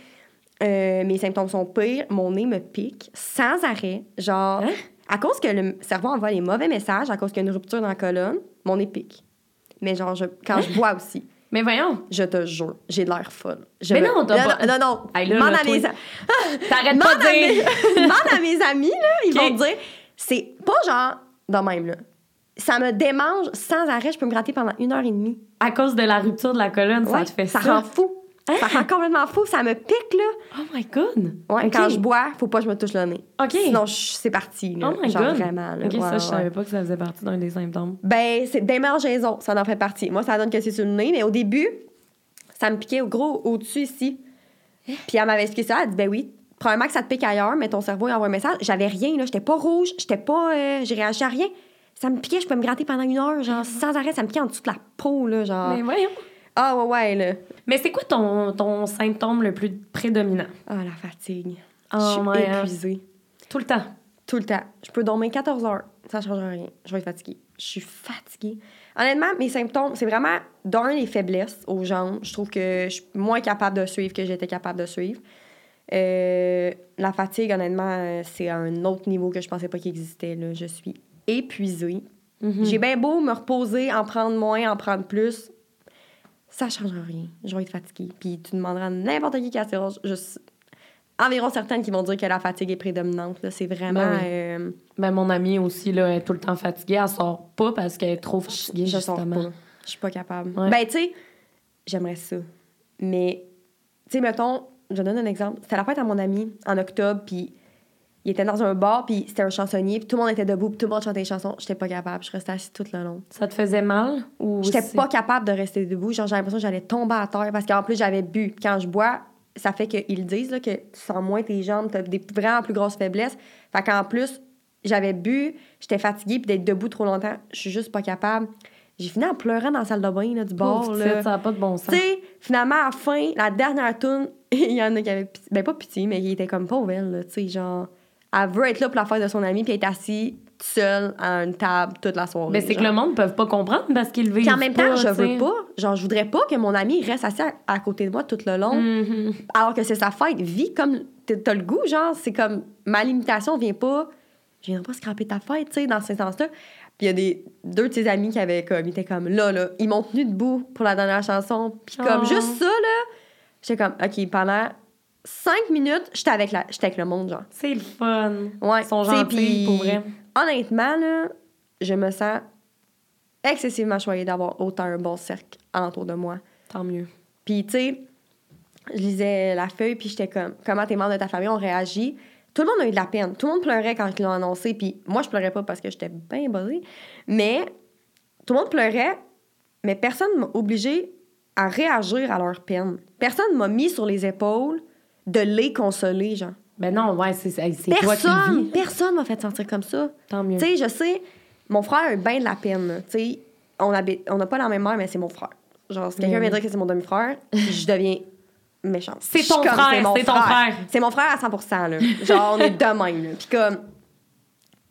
Euh, mes symptômes sont pires. Mon nez me pique sans arrêt. Genre, Hein? à cause que le cerveau envoie les mauvais messages, à cause qu'il y a une rupture dans la colonne, mon nez pique. Mais genre, je- quand je bois aussi, Mais voyons, je te jure, j'ai de l'air folle. Je Mais me- non, t'as pas- Non, non, non. Là, à mes toi, a- t'arrêtes pas de dire. (laughs) à mes amis, là, ils vont te dire, c'est pas genre de même, là. Ça me démange sans arrêt, je peux me gratter pendant une heure et demie. À cause de la rupture de la colonne, ça te fait ça. ça? rend fou. Ça rend (laughs) complètement fou, ça me pique, là. Oh my god! Ouais. Quand je bois, faut pas que je me touche le nez. OK. Sinon, c'est parti, là. Oh my genre god! vraiment, là. OK, Ouais, ça, je savais pas que ça faisait partie d'un des symptômes. Ben, c'est ça en fait partie. Moi, ça donne que c'est sur le nez, mais au début, ça me piquait au gros au-dessus ici. Puis elle m'avait expliqué ça, elle dit ben oui, probablement que ça te pique ailleurs, mais ton cerveau il envoie un message. J'avais rien, là, j'étais pas rouge, j'étais pas. euh, j'ai réagi à rien. Ça me piquait, je peux me gratter pendant une heure, genre sans arrêt, ça me piquait en dessous de la peau, là, genre. Mais voyons. Ah ouais, ouais, là. Mais c'est quoi ton, ton symptôme le plus prédominant? Ah, la fatigue. Oh, je suis ouais, hein. épuisée. Tout le temps? Tout le temps. Je peux dormir 14 heures, ça ne changera rien. Je vais être fatiguée. Je suis fatiguée. Honnêtement, mes symptômes, c'est vraiment d'un les faiblesses aux jambes. Je trouve que je suis moins capable de suivre que j'étais capable de suivre. Euh, la fatigue, honnêtement, c'est à un autre niveau que je pensais pas qu'il existait. Là. Je suis épuisée. Mhm. J'ai bien beau me reposer, en prendre moins, en prendre plus. Ça change rien. Je vais être fatiguée. Puis tu demanderas à n'importe qui qui a je suis environ certaines qui vont dire que la fatigue est prédominante. là. C'est vraiment. Ben oui. euh, Ben, mon amie aussi, là, elle est tout le temps fatiguée. Elle sort pas parce qu'elle est trop fatiguée, je sors justement. pas. Je suis pas capable. Ouais. Ben, tu sais, j'aimerais ça. Mais, tu sais, mettons, je donne un exemple. C'était la fête à mon ami en octobre, puis il était dans un bar, puis c'était un chansonnier, puis tout le monde était debout, puis tout le monde chantait des chansons. J'étais pas capable. Je restais assise tout le long. Ça te faisait mal? Ou J'étais pas capable de rester debout. Genre, j'avais l'impression que j'allais tomber à terre parce qu'en plus, j'avais bu. Quand je bois, ça fait qu'ils disent là, que tu sens moins tes jambes, t'as des vraiment plus grosses faiblesses. Fait qu'en plus, j'avais bu, j'étais fatiguée, puis d'être debout trop longtemps, je suis juste pas capable. J'ai fini en pleurant dans la salle de bain là, du bar. Pauvre là. petite, ça n'a pas de bon sens. Tu sais, finalement, à la fin, la dernière tune, (laughs) il y en a qui avaient pitié. Ben, pas pitié, mais qui était comme pauvre, elle, là, tu sais, genre. Elle veut être là pour la fête de son ami, puis est assise seule à une table toute la soirée. Mais c'est que le monde ne peut pas comprendre parce qu'ils vivent Puis en même temps, pas, je tu sais. veux pas. Genre, je voudrais pas que mon ami reste assis à, à côté de moi tout le long, Mhm. alors que c'est sa fête. Vis comme t'as t'as le goût, genre, c'est comme ma limitation vient pas. Je viendrai pas scraper ta fête, tu sais, dans ce sens-là. Puis il y a des, deux de ses amis qui avaient comme, ils étaient comme là, là, ils m'ont tenu debout pour la dernière chanson. Puis comme Oh. juste ça, là, j'étais comme, OK, pendant cinq minutes, j'étais avec, la, j'étais avec le monde, genre. C'est le fun. Ouais, Ils sont gentils, puis pour vrai. Honnêtement, là, je me sens excessivement choyée d'avoir autant un bon cercle alentour de moi. Tant mieux. Puis, tu sais, je lisais la feuille, puis j'étais comme, comment tes membres de ta famille? Ont réagi? Tout le monde a eu de la peine. Tout le monde pleurait quand ils l'ont annoncé, puis moi, je pleurais pas parce que j'étais bien buzzée. Mais tout le monde pleurait, mais personne m'a obligé à réagir à leur peine. Personne m'a mis sur les épaules de les consoler, genre. Ben non, ouais, c'est toi qui le vis. personne m'a fait sentir comme ça. Tant mieux. Tu sais, je sais, mon frère a eu bien de la peine. là. Tu sais, on habite- on n'a pas la même mère, mais c'est mon frère. Genre, si quelqu'un Ben vient oui. dire que c'est mon demi-frère, je deviens méchante. C'est ton frère, mon c'est ton frère. C'est mon frère à 100 là. Genre, on est de même, là. Puis comme,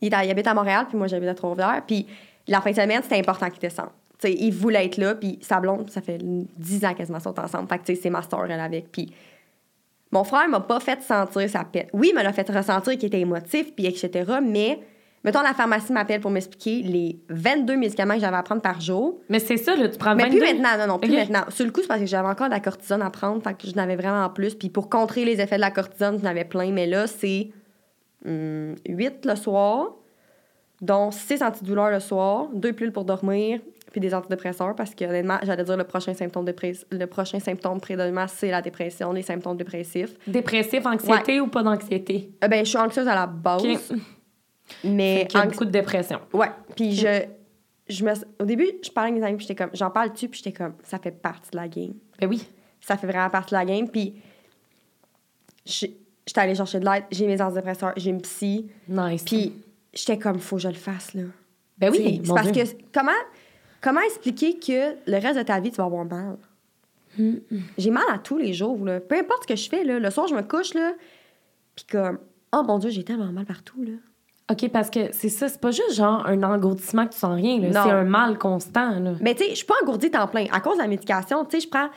il, est à- il habite à Montréal, puis moi, j'habite à Trois-Rivières. Puis la fin de semaine, c'était important qu'il descende. Tu sais, il voulait être là, puis sa blonde, ça fait 10 ans quasiment qu'ils sont ensemble. Fait que, tu sais, c'est ma sœur, elle, avec. Puis mon frère m'a pas fait sentir sa peine. Oui, il me l'a fait ressentir qu'il était émotif, puis etc. Mais, mettons, la pharmacie m'appelle pour m'expliquer les 22 médicaments que j'avais à prendre par jour. Mais c'est ça, là, tu prends Mais 22. plus maintenant, non, non, plus maintenant. Sur le coup, c'est parce que j'avais encore de la cortisone à prendre, fait que je n'avais vraiment en plus. Puis pour contrer les effets de la cortisone, j'en avais plein. Mais là, c'est 8 le soir, dont 6 antidouleurs le soir, 2 pilules pour dormir, puis des antidépresseurs, parce que honnêtement, j'allais dire le prochain symptôme, dépress- le prochain symptôme prédominant, c'est la dépression, les symptômes dépressifs. Dépressif, anxiété ou pas d'anxiété? Euh, ben, je suis anxieuse à la base, OK. mais Fait qu'il y a anx- beaucoup de dépression. Ouais, puis je, je me... Au début, je parlais avec mes amis, puis j'étais comme... J'en parle dessus, puis j'étais comme... Ça fait partie de la game. Ben oui. Ça fait vraiment partie de la game, puis... J'étais allée chercher de l'aide, j'ai mes antidépresseurs, j'ai une psy, Nice. puis j'étais comme, faut que je le fasse, là. ben oui, c'est parce Dieu. que comment, comment expliquer que le reste de ta vie, tu vas avoir mal? Mm, J'ai mal à tous les jours, là. Peu importe ce que je fais, là. Le soir, je me couche, là, puis comme... Oh mon Dieu, j'ai tellement mal partout, là. OK, parce que c'est ça, c'est pas juste genre un engourdissement que tu sens rien. C'est un mal constant, là. Mais tu sais, je suis pas engourdie temps plein. À cause de la médication, tu sais, je prends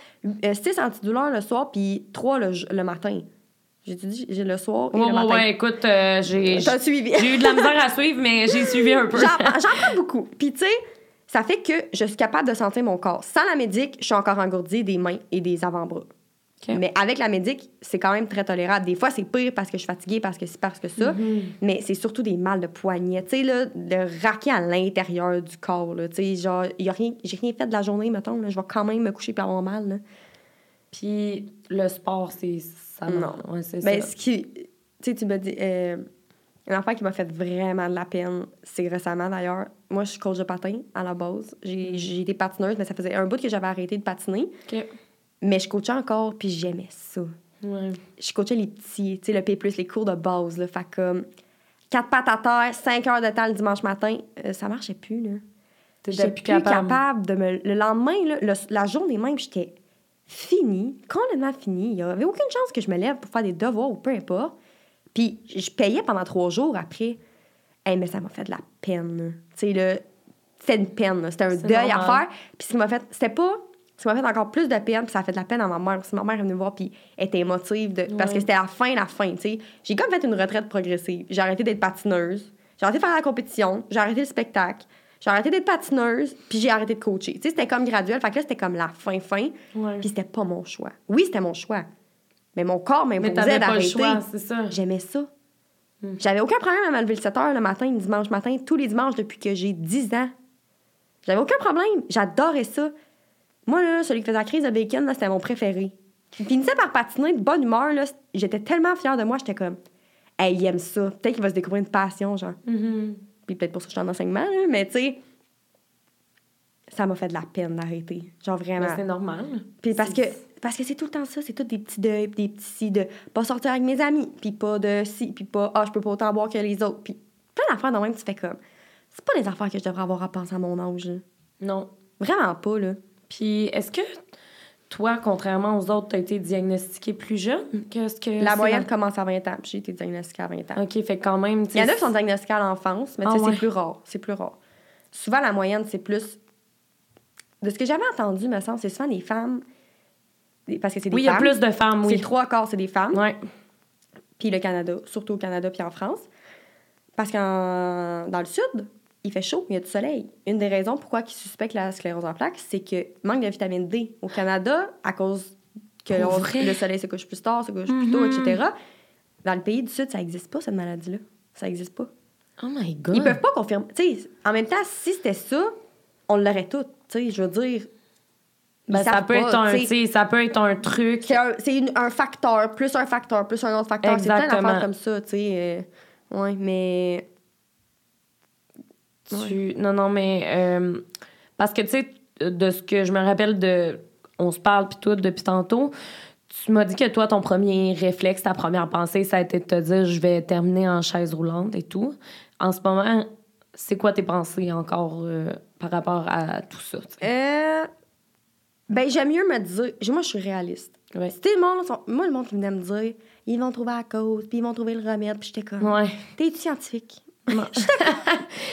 6 antidouleurs le soir puis 3 le, le matin. J'ai dit, j'ai le soir et Ouais, le ouais, matin. ouais, écoute, euh, j'ai j'ai eu de la misère à suivre, mais j'ai suivi un (laughs) peu. J'en j'en prends beaucoup. Puis tu sais, ça fait que je suis capable de sentir mon corps. Sans la médic, je suis encore engourdie des mains et des avant-bras. Mais avec la médic, c'est quand même très tolérable. Des fois, c'est pire parce que je suis fatiguée, parce que c'est parce que ça. Mhm. Mais c'est surtout des mal de poignet. Tu sais, là, de raquer à l'intérieur du corps. Tu sais, genre, rien, j'ai rien fait de la journée, mettons. Je vais quand même me coucher puis avoir mal, là. Puis le sport, c'est ça. Non. Ouais, c'est Ben, ça. ce qui. Tu sais, tu me dis. Euh, un enfant qui m'a fait vraiment de la peine, c'est récemment d'ailleurs. Moi, je suis coach de patin à la base. J'ai j'ai été patineuse, mais ça faisait un bout que j'avais arrêté de patiner. Mais je coachais encore, puis j'aimais ça. Ouais. Je coachais les petits, tu sais, le P, les cours de base, là. Fait comme. Quatre pattes à terre, cinq heures de temps le dimanche matin, euh, ça marchait plus, là. J'étais plus plus capable. capable. de me. Le lendemain, là, le- la journée même, j'étais finie, complètement finie. Il n'y avait aucune chance que je me lève pour faire des devoirs ou peu importe. Puis je payais pendant trois jours après. Hey, mais ça m'a fait de la peine. Tu sais, là, c'était une peine. C'était un deuil à faire. Puis qui m'a fait. C'était pas. Qui m'a fait encore plus de peine, puis ça a fait de la peine à ma mère. Aussi, ma mère est venue me voir, puis elle était émotive, de, parce que c'était la fin, la fin, tu sais. J'ai comme fait une retraite progressive. J'ai arrêté d'être patineuse. J'ai arrêté de faire la compétition. J'ai arrêté le spectacle. J'ai arrêté d'être patineuse, puis j'ai arrêté de coacher. Tu sais, c'était comme graduel. Fait que là, c'était comme la fin-fin. Ouais. Puis c'était pas mon choix. Oui, c'était mon choix. Mais mon corps Mais m'imposait d'arrêter. J'aimais ça. Hmm. J'avais aucun problème à me lever le 7 h le matin, le dimanche matin, tous les dimanches depuis que j'ai 10 ans. J'avais aucun problème. J'adorais ça. Moi, là, celui qui faisait la crise de bacon, c'était mon préféré. Il finissait par patiner de bonne humeur. J'étais tellement fière de moi. J'étais comme, hey, il aime ça. Peut-être qu'il va se découvrir une passion, genre. Mhm. Puis peut-être pour ça que je suis en enseignement, là, mais tu sais, ça m'a fait de la peine d'arrêter. Genre vraiment. C'est normal. Puis parce que parce que c'est tout le temps ça, c'est tout des petits deuils, des petits si de pas sortir avec mes amis, puis pas de si, puis pas ah, je peux pas autant boire que les autres, puis plein d'affaires dans même tu fais comme c'est pas des affaires que je devrais avoir à penser à mon âge. là. Non. Vraiment pas là. Puis est-ce que toi, contrairement aux autres, t'as été diagnostiqué plus jeune que ce que. La moyenne commence à 20 ans, puis j'ai été diagnostiquée à 20 ans. OK, fait quand même. Il y en a qui sont diagnostiqués à l'enfance, mais Ah ouais. c'est plus rare, c'est plus rare. Souvent la moyenne c'est plus de ce que j'avais entendu, me semble, c'est souvent des femmes parce que c'est des Oui, il y a femmes. plus de femmes, C'est oui. trois quarts, c'est des femmes. Ouais. puis le Canada, surtout au Canada puis en France. Parce que dans le sud, il fait chaud, il y a du soleil. Une des raisons pourquoi ils suspectent la sclérose en plaques, c'est que manque de vitamine D au Canada à cause que on- le soleil se couche plus tard, se couche plus tôt, Mhm. etc. Dans le pays du sud, ça n'existe pas cette maladie-là. Ça n'existe pas. Oh my God. Ils peuvent pas confirmer. Tu sais, en même temps, si c'était ça, on l'aurait tout. Tu sais, je veux dire. Ils ça peut pas, être un, tu sais. tu sais, ça peut être un truc. C'est un, un facteur, plus un facteur, plus un autre facteur. C'est plein d'affaires comme ça, tu sais. euh, ouais, mais. Tu... Non, non, mais euh, parce que tu sais, de ce que je me rappelle de, on se parle puis tout depuis tantôt. Tu m'as dit que toi, ton premier réflexe, ta première pensée, ça a été de te dire je vais terminer en chaise roulante et tout. En ce moment, c'est quoi tes pensées encore euh, par rapport à tout ça? Euh, ben, j'aime mieux me dire. Moi, je suis réaliste. Ouais. Si le monde, sont- moi, le monde qui venait me dire, ils vont trouver la cause, puis ils vont trouver le remède, puis j'étais comme, Ouais. t'es scientifique? (laughs)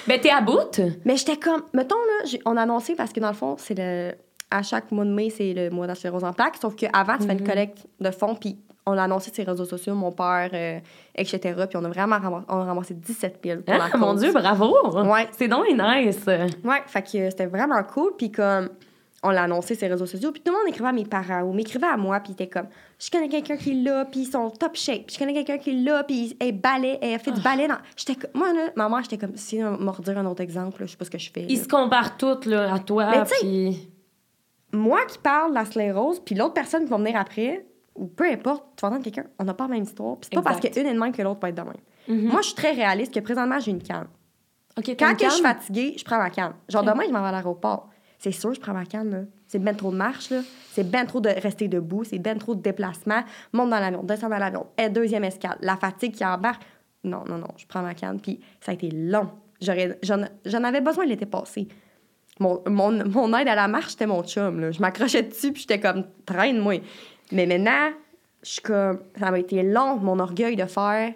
Ben, t'es à bout? Mais j'étais comme, mettons, là, j'ai- on a annoncé parce que dans le fond, c'est le. À chaque mois de mai, c'est le mois d'assurance en plaques. Sauf qu'avant, tu fais une collecte de fonds, puis on a annoncé sur les réseaux sociaux, mon père, euh, etc. Puis on a vraiment ramassé, on a ramassé 17 piles pour la Ah, mon. Dieu, bravo! Ouais. C'est donc nice. Ouais, fait que c'était vraiment cool. Puis comme, on l'a annoncé sur les réseaux sociaux, puis tout le monde écrivait à mes parents ou m'écrivait à moi, puis il était comme, je connais quelqu'un qui l'a, puis ils sont top shape. Je connais quelqu'un qui l'a, puis elle ballet, elle fait du ballet. Dans... J'étais comme- moi, là, ma mère, j'étais comme, si on m'a redire un autre exemple, je sais pas ce que je fais. Ils se comparent toutes là, à toi. Mais puis- moi qui parle de la sclérose, puis l'autre personne qui va venir après, ou peu importe, tu vas entendre quelqu'un, on n'a pas la même histoire. Puis c'est pas parce qu'une est de même que l'autre va être de même. Mhm. Moi, je suis très réaliste que présentement, j'ai une canne. Quand une que je suis fatiguée, je prends ma canne. Genre, demain, je m'en vais à l'aéroport. C'est sûr, je prends ma canne, là. C'est ben trop de marche, là. C'est ben trop de rester debout. C'est ben trop de déplacement. Monte dans l'avion, descends dans l'avion. Et deuxième escale. La fatigue qui embarque. Non, non, non. Je prends ma canne. Puis ça a été long. J'aurais- J'en j'en avais besoin l'été passé. Mon, mon, mon aide à la marche, c'était mon chum, là. Je m'accrochais dessus, puis j'étais comme, traîne-moi. Mais maintenant, je suis comme, ça m'a été long, mon orgueil de faire.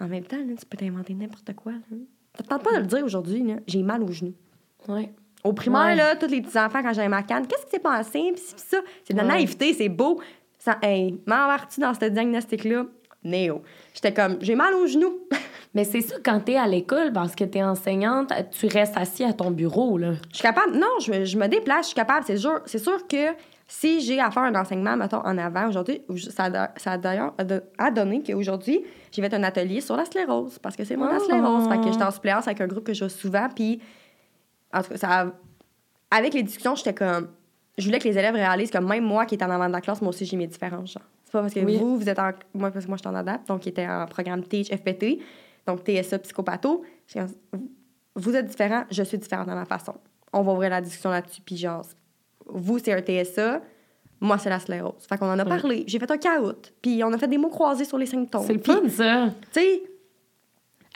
En même temps, là, tu peux t'inventer n'importe quoi, là. Ça te tente pas de le dire aujourd'hui. J'ai mal aux genoux. Ouais. Au primaire, Ouais. là, tous les petits-enfants, quand j'avais ma canne, qu'est-ce qui s'est passé? Puis ça. C'est de la Ouais. naïveté, c'est beau. Ça, hey, m'embarques-tu dans ce diagnostic-là? Néo. J'étais comme, j'ai mal aux genoux. (laughs) Mais c'est ça, quand t'es à l'école, parce que t'es enseignante, tu restes assis à ton bureau, là. Je suis capable. Non, je, me- je me déplace, je suis capable. C'est sûr, c'est sûr que si j'ai à faire un enseignement, mettons, en avant aujourd'hui, ça, ça a d'ailleurs donné qu'aujourd'hui, j'ai fait un atelier sur la sclérose, parce que c'est mon Oh. sclérose. Fait que j'étais en suppléance avec un groupe que je vois souvent, puis en tout cas, ça a- avec les discussions, j'étais comme. Je voulais que les élèves réalisent que même moi qui étais en avant de la classe, moi aussi, j'ai mes différences. genre. C'est pas parce que Oui. vous, vous êtes en. Moi, parce que moi, je suis en ADAPT, donc qui était en programme TH FPT, donc TSA psychopatho. Vous êtes différents, je suis différente à ma façon. On va ouvrir la discussion là-dessus, puis genre, vous, c'est un TSA, moi, c'est la sclérose. Fait qu'on en a parlé. J'ai fait un caout, puis on a fait des mots croisés sur les symptômes. C'est le fun, ça. Tu sais,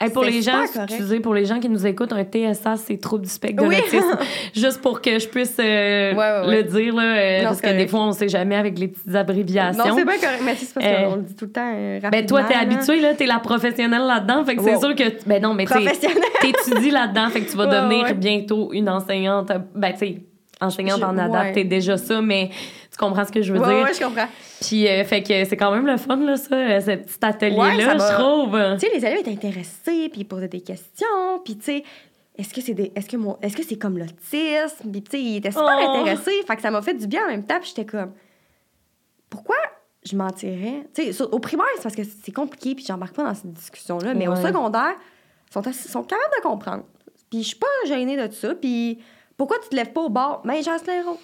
Hey, pour les gens, excusez, pour les gens qui nous écoutent, un TSA, c'est trouble du spectre de Oui. l'autisme. (laughs) Juste pour que je puisse euh, Ouais, ouais, ouais. le dire, là, euh, Non, parce que des fois, on sait jamais avec les petites abréviations. non, c'est pas correct, mais c'est parce Euh, qu'on le dit tout le temps euh, rapidement. Ben, toi, t'es là. habitué, là, t'es la professionnelle là-dedans, fait que c'est sûr que... Ben non, mais t'étudies là-dedans, fait que tu vas (laughs) devenir bientôt une enseignante. Ben, tu sais, enseignante en adapte, t'es déjà ça, mais tu comprends ce que je veux Ouais, dire. ouais, je comprends. Puis, euh, fait que c'est quand même le fun, là, ça, euh, ce petit atelier-là, je trouve. Tu sais, les élèves étaient intéressés, puis ils posaient des questions, puis tu sais, est-ce que c'est des est-ce que mon est-ce que c'est comme l'autisme? Puis tu sais il était super Oh. intéressé fait que ça m'a fait du bien en même temps puis j'étais comme pourquoi je mentirais? Tu sais au primaire c'est parce que c'est compliqué puis j'embarque pas dans cette discussion là mais au secondaire ils sont sont capables de comprendre puis je suis pas gênée de ça puis pourquoi tu te lèves pas au bord? Mais j'ai la sclérose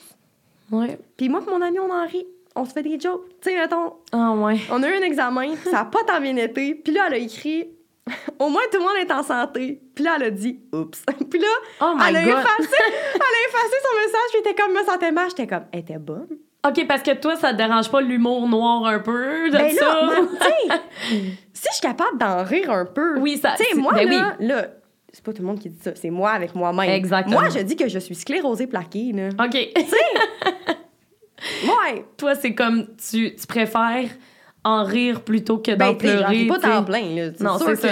Ouais. puis moi et mon ami on en rit on se fait des jokes tu sais mettons Ah, ouais. on a eu un examen, (laughs) ça n'a pas tant bien été. Puis là, elle a écrit (laughs) Au moins tout le monde est en santé. Puis là, elle a dit Oups. (laughs) Puis là, Oh elle, a effacé, elle a effacé son message, puis était comme me sentais mal. J'étais comme Elle était bonne. OK, parce que toi, ça te dérange pas l'humour noir un peu de Ben ça? là, si je suis capable d'en rire un peu. Oui, ça- Tu sais, moi, ben là, là, c'est pas tout le monde qui dit ça. C'est moi avec moi-même. Exactement. Moi, je dis que je suis sclérosée plaquée, là. OK. (laughs) Ouais. toi, c'est comme tu, tu préfères en rire plutôt que d'en Ben, tu sais, pleurer. ris pas tu sais. temps plein, là. Non, c'est que... ça.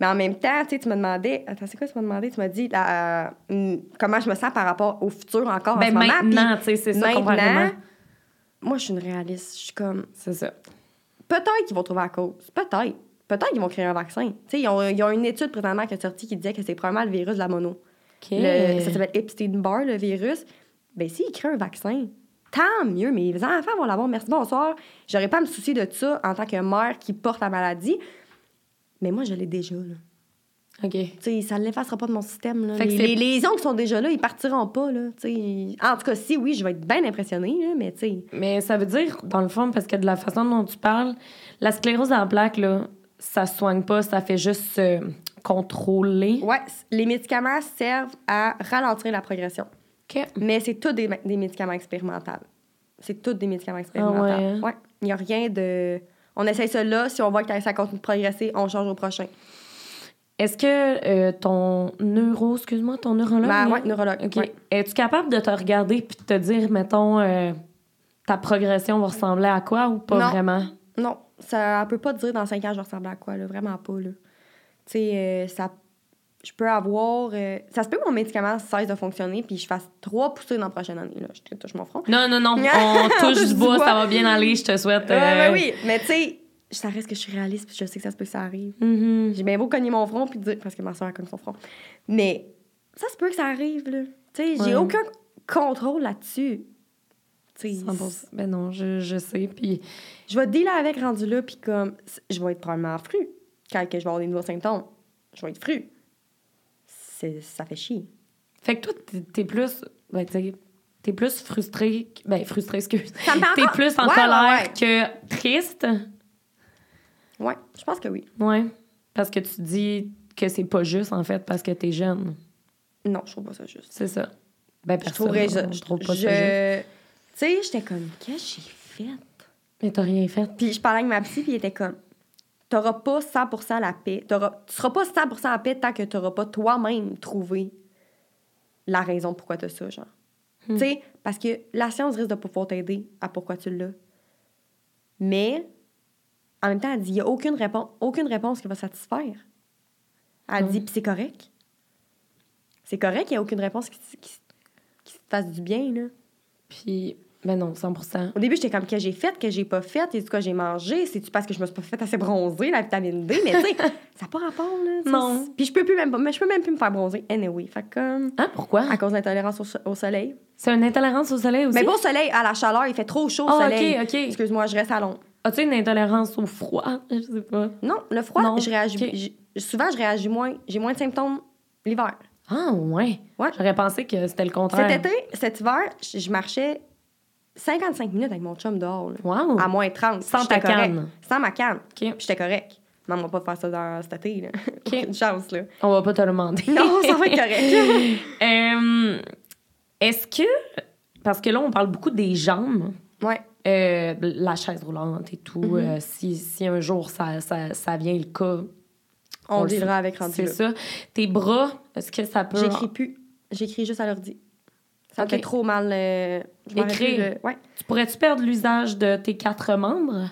Mais en même temps, tu sais, tu me demandais... Attends, c'est quoi tu m'as demandé? Tu m'as dit euh, comment je me sens par rapport au futur encore Ben, en ce moment. maintenant, tu sais, c'est ça, maintenant, moi, je suis une réaliste. Je suis comme... C'est ça. Peut-être qu'ils vont trouver la cause. Peut-être. Peut-être qu'ils vont créer un vaccin. Tu sais, ils ont, ils ont une étude présentement qui est sortie qui disait que c'est probablement le virus de la mono. Le- ça s'appelle Epstein-Barr, le virus. Ben, s'ils créent un vaccin, tant mieux. Mes enfants vont l'avoir. Merci, bonsoir. J'aurais pas à me soucier de ça en tant que mère qui porte la maladie. Mais moi, je l'ai déjà, là. OK. Tu sais, ça ne l'effacera pas de mon système. Là. Les, c'est- les lésions qui sont déjà là, ils partiront pas. Là, en tout cas, si oui, je vais être bien impressionnée, là, mais. Mais ça veut dire, dans le fond, parce que de la façon dont tu parles, la sclérose en plaques, là, ça soigne pas, ça fait juste se contrôler. Ouais, les médicaments servent à ralentir la progression. OK. Mais c'est tous des, des médicaments expérimentaux. C'est tous des médicaments expérimentaux. Ah ouais? ouais. Il n'y a rien de. On essaye ça là. Si on voit que ça continue de progresser, on change au prochain. Est-ce que euh, ton neuro, excuse-moi, ton neurologue? Ben, ouais, neurologue. OK. ouais. Es-tu capable de te regarder puis de te dire, mettons, euh, ta progression va ressembler à quoi ou pas Non. vraiment? Non, ça peut pas te dire dans 5 ans je ressemble à quoi, là, vraiment pas. Là. Tu sais, euh, ça. Je peux avoir. euh, ça se peut que mon médicament cesse de fonctionner puis je fasse trois poussées dans la prochaine année. Là. Je te touche mon front. Non, non, non. (laughs) On touche du bois, ça va bien aller. Je te souhaite. Euh, ouais, oui, mais tu sais, ça reste que je suis réaliste puis je sais que ça se peut que ça arrive. mhm. J'ai bien beau cogner mon front puis dire. Parce que ma soeur a cogné son front. Mais ça se peut que ça arrive, là. Tu sais, j'ai Ouais. aucun contrôle là-dessus. Tu sais, 100%. Ben non, je, je sais. Puis je vais dealer avec rendu là, puis comme, je vais être probablement fru. Quand que je vais avoir des nouveaux symptômes, je vais être fru. Ça fait chier. Fait que toi, t'es- plus. Ben, t'es plus frustré. Ben, frustré, excuse. T'es plus en Ouais, colère ouais, que triste? Ouais, je pense que oui. Ouais. Parce que tu dis que c'est pas juste, en fait, parce que t'es jeune. Non, je trouve pas ça juste. C'est ça. Ben, Je personne, trouverais, on je, trouve pas je- ça juste. Tu sais, j'étais comme, qu'est-ce que j'ai fait? Mais t'as rien fait. Puis je parlais avec ma psy, puis il était comme, t'auras pas 100% la paix. T'auras, tu seras pas 100% en paix tant que t'auras pas toi-même trouvé la raison pourquoi t'as ça, genre. Hmm. Tu sais, parce que la science risque de pouvoir t'aider à pourquoi tu l'as. Mais, en même temps, elle dit, il y a aucune réponse, aucune réponse qui va satisfaire. Elle Hmm. dit, puis c'est correct. C'est correct qu'il n'y a aucune réponse qui, qui, qui te fasse du bien, là. Puis, ben non, 100% Au début, j'étais comme, que j'ai fait, que j'ai pas fait, et du quoi j'ai mangé, c'est-tu parce que je me suis pas fait assez bronzer, la vitamine D, mais tu sais, (laughs) ça n'a pas rapport, là. Non. Puis je peux plus même pas, mais je peux même plus me faire bronzer, anyway. Fait que, comme, Ah, pourquoi? à cause de l'intolérance au, so- au soleil. C'est une intolérance au soleil aussi? Mais pas au soleil, à la chaleur, il fait trop chaud au Ah, soleil. OK, OK. Excuse-moi, je reste à l'ombre. As-tu une intolérance au froid? (laughs) Je sais pas. Non, le froid, Non, je réagis. Souvent, je réagis moins, j'ai moins de symptômes l'hiver. Ah, ouais. Ouais. J'aurais pensé que c'était le contraire. Cet été, cet hiver, je marchais 55 minutes avec mon chum dehors, là, Wow. à moins 30. Sans J'étais ta correct. canne. Sans ma canne. OK. Puis j'étais correct. Mais on va pas faire ça dans cet été, là. (laughs) Aucune chance, là. On va pas te le demander. Non, ça va être correct. (laughs) Euh, Est-ce que. Parce que là, on parle beaucoup des jambes, ouais. euh, la chaise roulante et tout. Mhm. euh, si, si un jour ça, ça, ça vient le cas, On, le dira avec rendu c'est là. ça. Tes bras, est-ce que ça peut. J'écris plus. J'écris juste à l'ordi. Ça Ok. me fait trop mal. euh, Écrire. euh, ouais. Tu pourrais-tu perdre l'usage de tes quatre membres?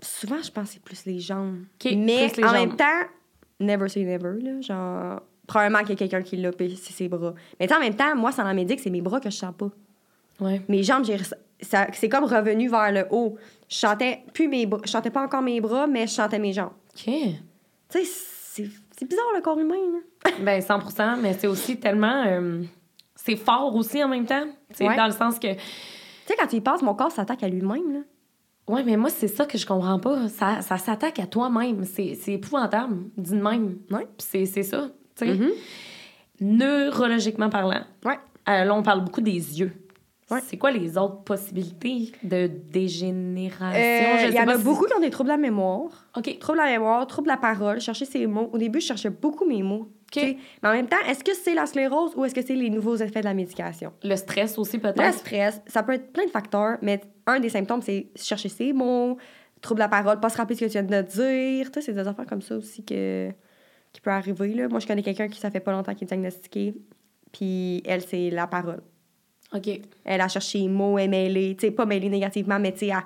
Souvent, je pense que c'est plus les jambes. Ok, Mais les en jambes. même temps, never say never, là. Genre, probablement qu'il y a quelqu'un qui l'a, c'est ses bras. Mais en même temps, moi, ça en médic, c'est mes bras que je sens pas. Ouais. Mes jambes, j'ai ça, c'est comme revenu vers le haut. Je chantais plus mes bras, je chantais pas encore mes bras, mais je chantais mes jambes. OK. Tu sais, c'est- bizarre, le corps humain. là. Ben 100 mais c'est aussi tellement. euh, c'est fort aussi en même temps. Ouais. Dans le sens que. Tu sais, quand tu y mon corps s'attaque à lui-même. là. Ouais, mais moi, c'est ça que je comprends pas. Ça, ça s'attaque à toi-même. C'est c'est épouvantable, de même. Ouais. C'est c'est ça. Tu sais. Mhm. Neurologiquement parlant, Ouais. euh, là, on parle beaucoup des yeux. Ouais. C'est quoi les autres possibilités de dégénération? Euh, Il y en a si- beaucoup qui ont des troubles de la mémoire. OK. Troubles de la mémoire, troubles de la parole, chercher ses mots. Au début, je cherchais beaucoup mes mots. Mais en même temps, est-ce que c'est la sclérose ou est-ce que c'est les nouveaux effets de la médication? Le stress aussi, Le peut-être. stress, ça peut être plein de facteurs, mais un des symptômes, c'est chercher ses mots, trouble de la parole, pas se rappeler ce que tu viens de dire. Tu sais, c'est des affaires comme ça aussi que, qui peut arriver. Là. Moi, je connais quelqu'un qui, ça fait pas longtemps qui est diagnostiqué, puis elle, c'est la parole. OK. Elle a cherché les mots, elle mêlée, tu sais, pas mêlée négativement, mais tu sais, elle,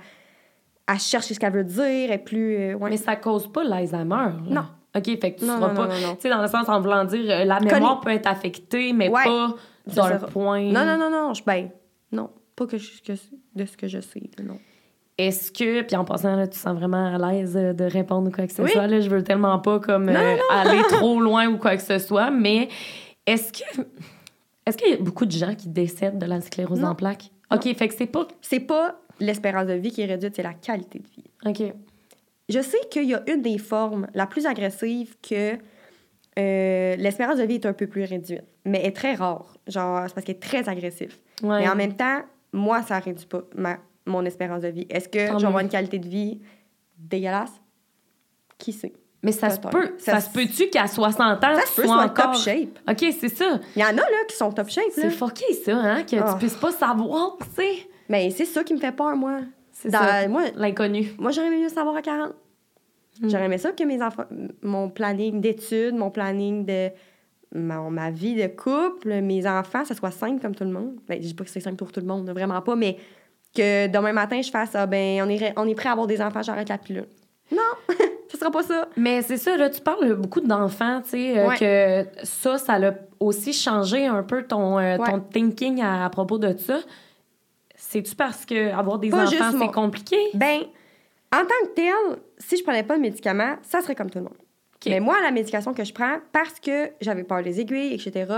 elle cherche ce qu'elle veut dire, elle est plus... euh, ouais. Mais ça cause pas l'Alzheimer. Non. OK, fait que tu Non, seras pas. Tu sais, dans le sens, en voulant dire, euh, la mémoire peut être affectée, mais Ouais. pas dans le point. Non, non, non, non, je, ben, non, pas que, je- que de ce que je sais, non. Est-ce que, puis en passant, là, tu sens vraiment à l'aise euh, de répondre ou quoi que ce Oui. soit, là, je veux tellement pas comme Non, euh, non, aller (laughs) trop loin ou quoi que ce soit, mais est-ce que est-ce qu'il y a beaucoup de gens qui décèdent de la sclérose Non. en plaques? OK, fait que c'est pas... C'est pas l'espérance de vie qui est réduite, c'est la qualité de vie. OK. Je sais qu'il y a une des formes la plus agressive que euh, l'espérance de vie est un peu plus réduite, mais est très rare. Genre, c'est parce qu'elle est très agressive. Ouais. Mais en même temps, moi, ça réduit pas ma, mon espérance de vie. Est-ce que je vais avoir une qualité de vie dégueulasse? Qui sait? Mais ça se peut. Ça, Ça se peut-tu qu'à 60 ans, Ça tu sois encore... top shape. OK, c'est ça. Il y en a, là, qui sont top shape. C'est fucké, ça, hein, que Ah. tu puisses pas savoir, tu sais. Mais c'est ça qui me fait peur, moi. C'est ça. Moi, L'inconnu. moi j'aurais aimé mieux savoir à 40. Hmm. J'aurais aimé ça que mes enfants, mon planning d'études, mon planning de ma, ma vie de couple, mes enfants, ça soit simple comme tout le monde. Ben, je dis pas que c'est simple pour tout le monde, vraiment pas, mais que demain matin, je fasse, ah ben, on est, on est prêt à avoir des enfants, j'arrête la pilule. Non, (laughs) ce sera pas ça. Mais c'est ça, là, tu parles beaucoup d'enfants, tu sais, euh, que ça, ça l'a aussi changé un peu ton, euh, Ouais. ton thinking à, à propos de ça. C'est-tu parce que avoir des Pas enfants, c'est mon- compliqué? Ben, en tant que tel, si je prenais pas de médicaments, ça serait comme tout le monde. Mais moi, la médication que je prends, parce que j'avais peur des aiguilles, etc.,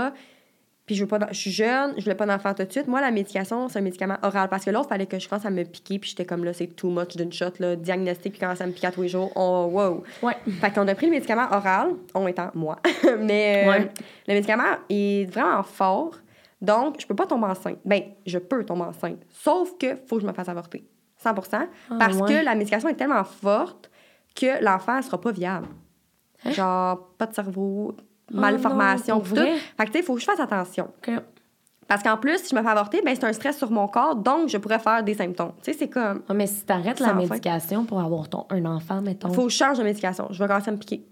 puis je, veux pas d'en- je suis jeune, je voulais pas d'enfant tout de suite, moi, la médication, c'est un médicament oral. Parce que l'autre, fallait que je commence à me piquer, puis j'étais comme là, c'est too much d'une shot, là, diagnostic, puis commence à me piquer à tous les jours. Oh, wow! Ouais. Fait qu'on a pris le médicament oral, on étant moi. (laughs) Mais euh, Ouais. le médicament est vraiment fort, donc je peux pas tomber enceinte. Ben, je peux tomber enceinte, sauf que faut que je me fasse avorter. 100 Ah, Parce ouais. que la médication est tellement forte que l'enfant ne sera pas viable. Genre, pas de cerveau, malformation, Hein? Oh non, tout. Fait que, tu sais, il faut que je fasse attention. Parce qu'en plus, si je me fais avorter, ben, c'est un stress sur mon corps, donc je pourrais faire des symptômes. Tu sais, c'est comme, Ah, mais si t'arrêtes la fin. médication pour avoir ton, un enfant, mettons. il faut que je change de médication. Je vais commencer à me piquer.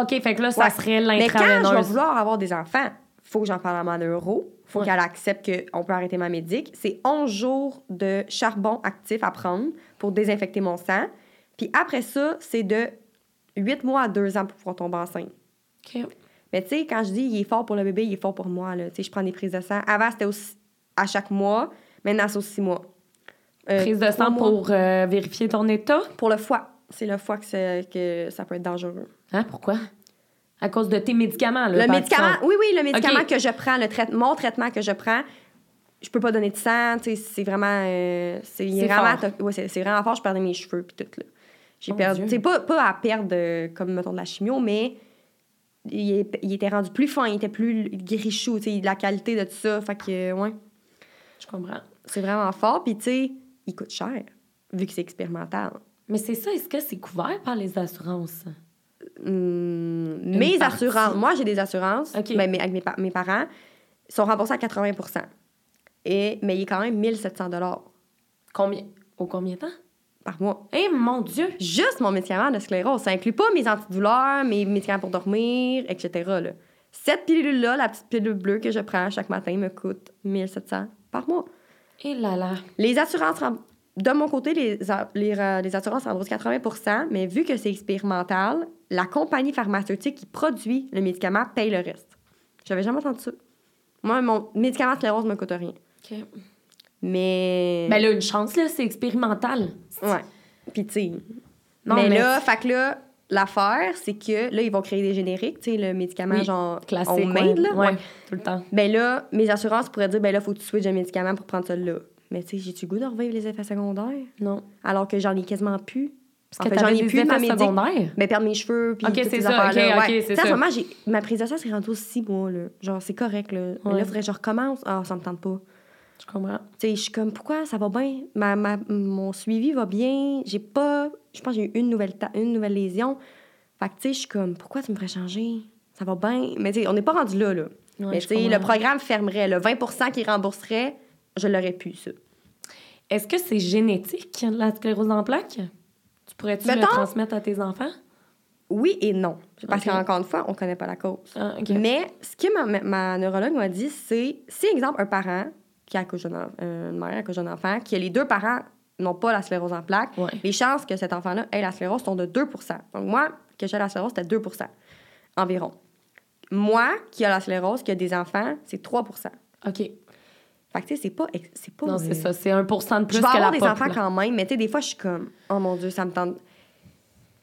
OK, fait que là, ça Ouais. serait Mais quand je vais vouloir avoir des enfants, faut que j'en parle à ma neuro. Faut Ouais. qu'elle accepte qu'on peut arrêter ma médic. C'est 11 jours de charbon actif à prendre pour désinfecter mon sang. Puis après ça, c'est de 8 mois à 2 ans pour pouvoir tomber enceinte. OK. Mais tu sais, quand je dis il est fort pour le bébé, il est fort pour moi. Tu sais, je prends des prises de sang. Avant, c'était aussi à chaque mois. Maintenant, c'est aux 6 mois. Euh, Prise de sang mois. pour euh, vérifier ton état? Pour le foie. C'est le foie que, que ça peut être dangereux. Hein, pourquoi? À cause de tes médicaments, là. Le médicament, exemple. oui, oui, le médicament que je prends, le mon traitement que je prends, je peux pas donner de sang, tu sais, c'est vraiment, euh, c'est C'est vraiment, ouais, c'est c'est vraiment fort, je perdais mes cheveux puis tout là. J'ai perdu, sais, pas, pas à perdre euh, comme mettons de la chimio, mais il, est- il était rendu plus fin, il était plus grichou, tu sais, la qualité de tout ça, fait que euh, ouais, Je comprends. c'est vraiment fort, puis tu sais, il coûte cher vu que c'est expérimental. Mais c'est ça, est-ce que c'est couvert par les assurances? Mes partie. assurances, moi j'ai des assurances, ben, mais avec mes, pa- mes parents, sont remboursés à 80 Et, mais il est quand même 1700 Combien? Au combien de temps? par mois. Eh, mon Dieu! Juste mon médicament de sclérose. Ça inclut pas mes antidouleurs, mes médicaments pour dormir, etc. là. Cette pilule-là, la petite pilule bleue que je prends chaque matin, me coûte 1700 par mois. Eh là là! Les assurances, de mon côté, les, les, les assurances remboursent 80% mais vu que c'est expérimental, la compagnie pharmaceutique qui produit le médicament paye le reste. J'avais jamais entendu ça. Moi, mon médicament sclérose me coûte rien. OK. Mais. Ben là, une chance, là, c'est expérimental. Ouais. Puis, tu sais. Non, mais, mais là, fait que là, l'affaire, c'est que là, ils vont créer des génériques, tu sais, le médicament Oui, genre Classique. homemade, ouais. là. Ouais, Ouais. tout le temps. Ben là, mes assurances pourraient dire, ben là, faut que tu switches un médicament pour prendre ça là. Mais tu sais, j'ai-tu le goût de revivre les effets secondaires? Non. Alors que j'en ai quasiment plus. Parce que fait, j'en ai plus ma. Ben, perdre mes cheveux, puis Ok, toutes c'est ces ça, ok, ouais. ok, c'est ça. moment, ma prise de sang, c'est rendu aux six mois, là. Genre, c'est correct, là. Mais là, il faudrait que je recommence. Ah, ça me tente pas. Je comprends. Tu sais, je suis comme, pourquoi ça va bien? Ma, ma- mon suivi va bien. J'ai pas... Je pense que j'ai eu une nouvelle, ta- une nouvelle lésion. Fait que, tu sais, je suis comme, pourquoi tu me ferais changer? Ça va bien? Mais tu sais, on n'est pas rendu là, là. Ouais, Mais je tu sais, le programme fermerait. Le 20% qui rembourserait, je l'aurais pu, ça. Est-ce que c'est génétique, la sclérose en plaques? Tu pourrais-tu le transmettre à tes enfants? Oui et non. Parce qu'encore une fois, on connaît pas la cause. Ah. Mais ce que ma, ma, neurologue m'a dit, c'est si, exemple, un parent qui accouche d'un en- euh, une mère accouche d'un enfant, que les deux parents n'ont pas la sclérose en plaques, Ouais. les chances que cet enfant-là ait la sclérose sont de 2% Donc, moi, que j'ai la sclérose, c'était 2% environ. Moi, qui a la sclérose, qui a des enfants, c'est 3% OK. Fait que, tu sais, c'est pas. C'est pas Non, c'est ça. C'est 1 de plus je vais que la avoir des enfants quand même, mais tu sais, des fois, je suis comme, oh mon Dieu, ça me tente.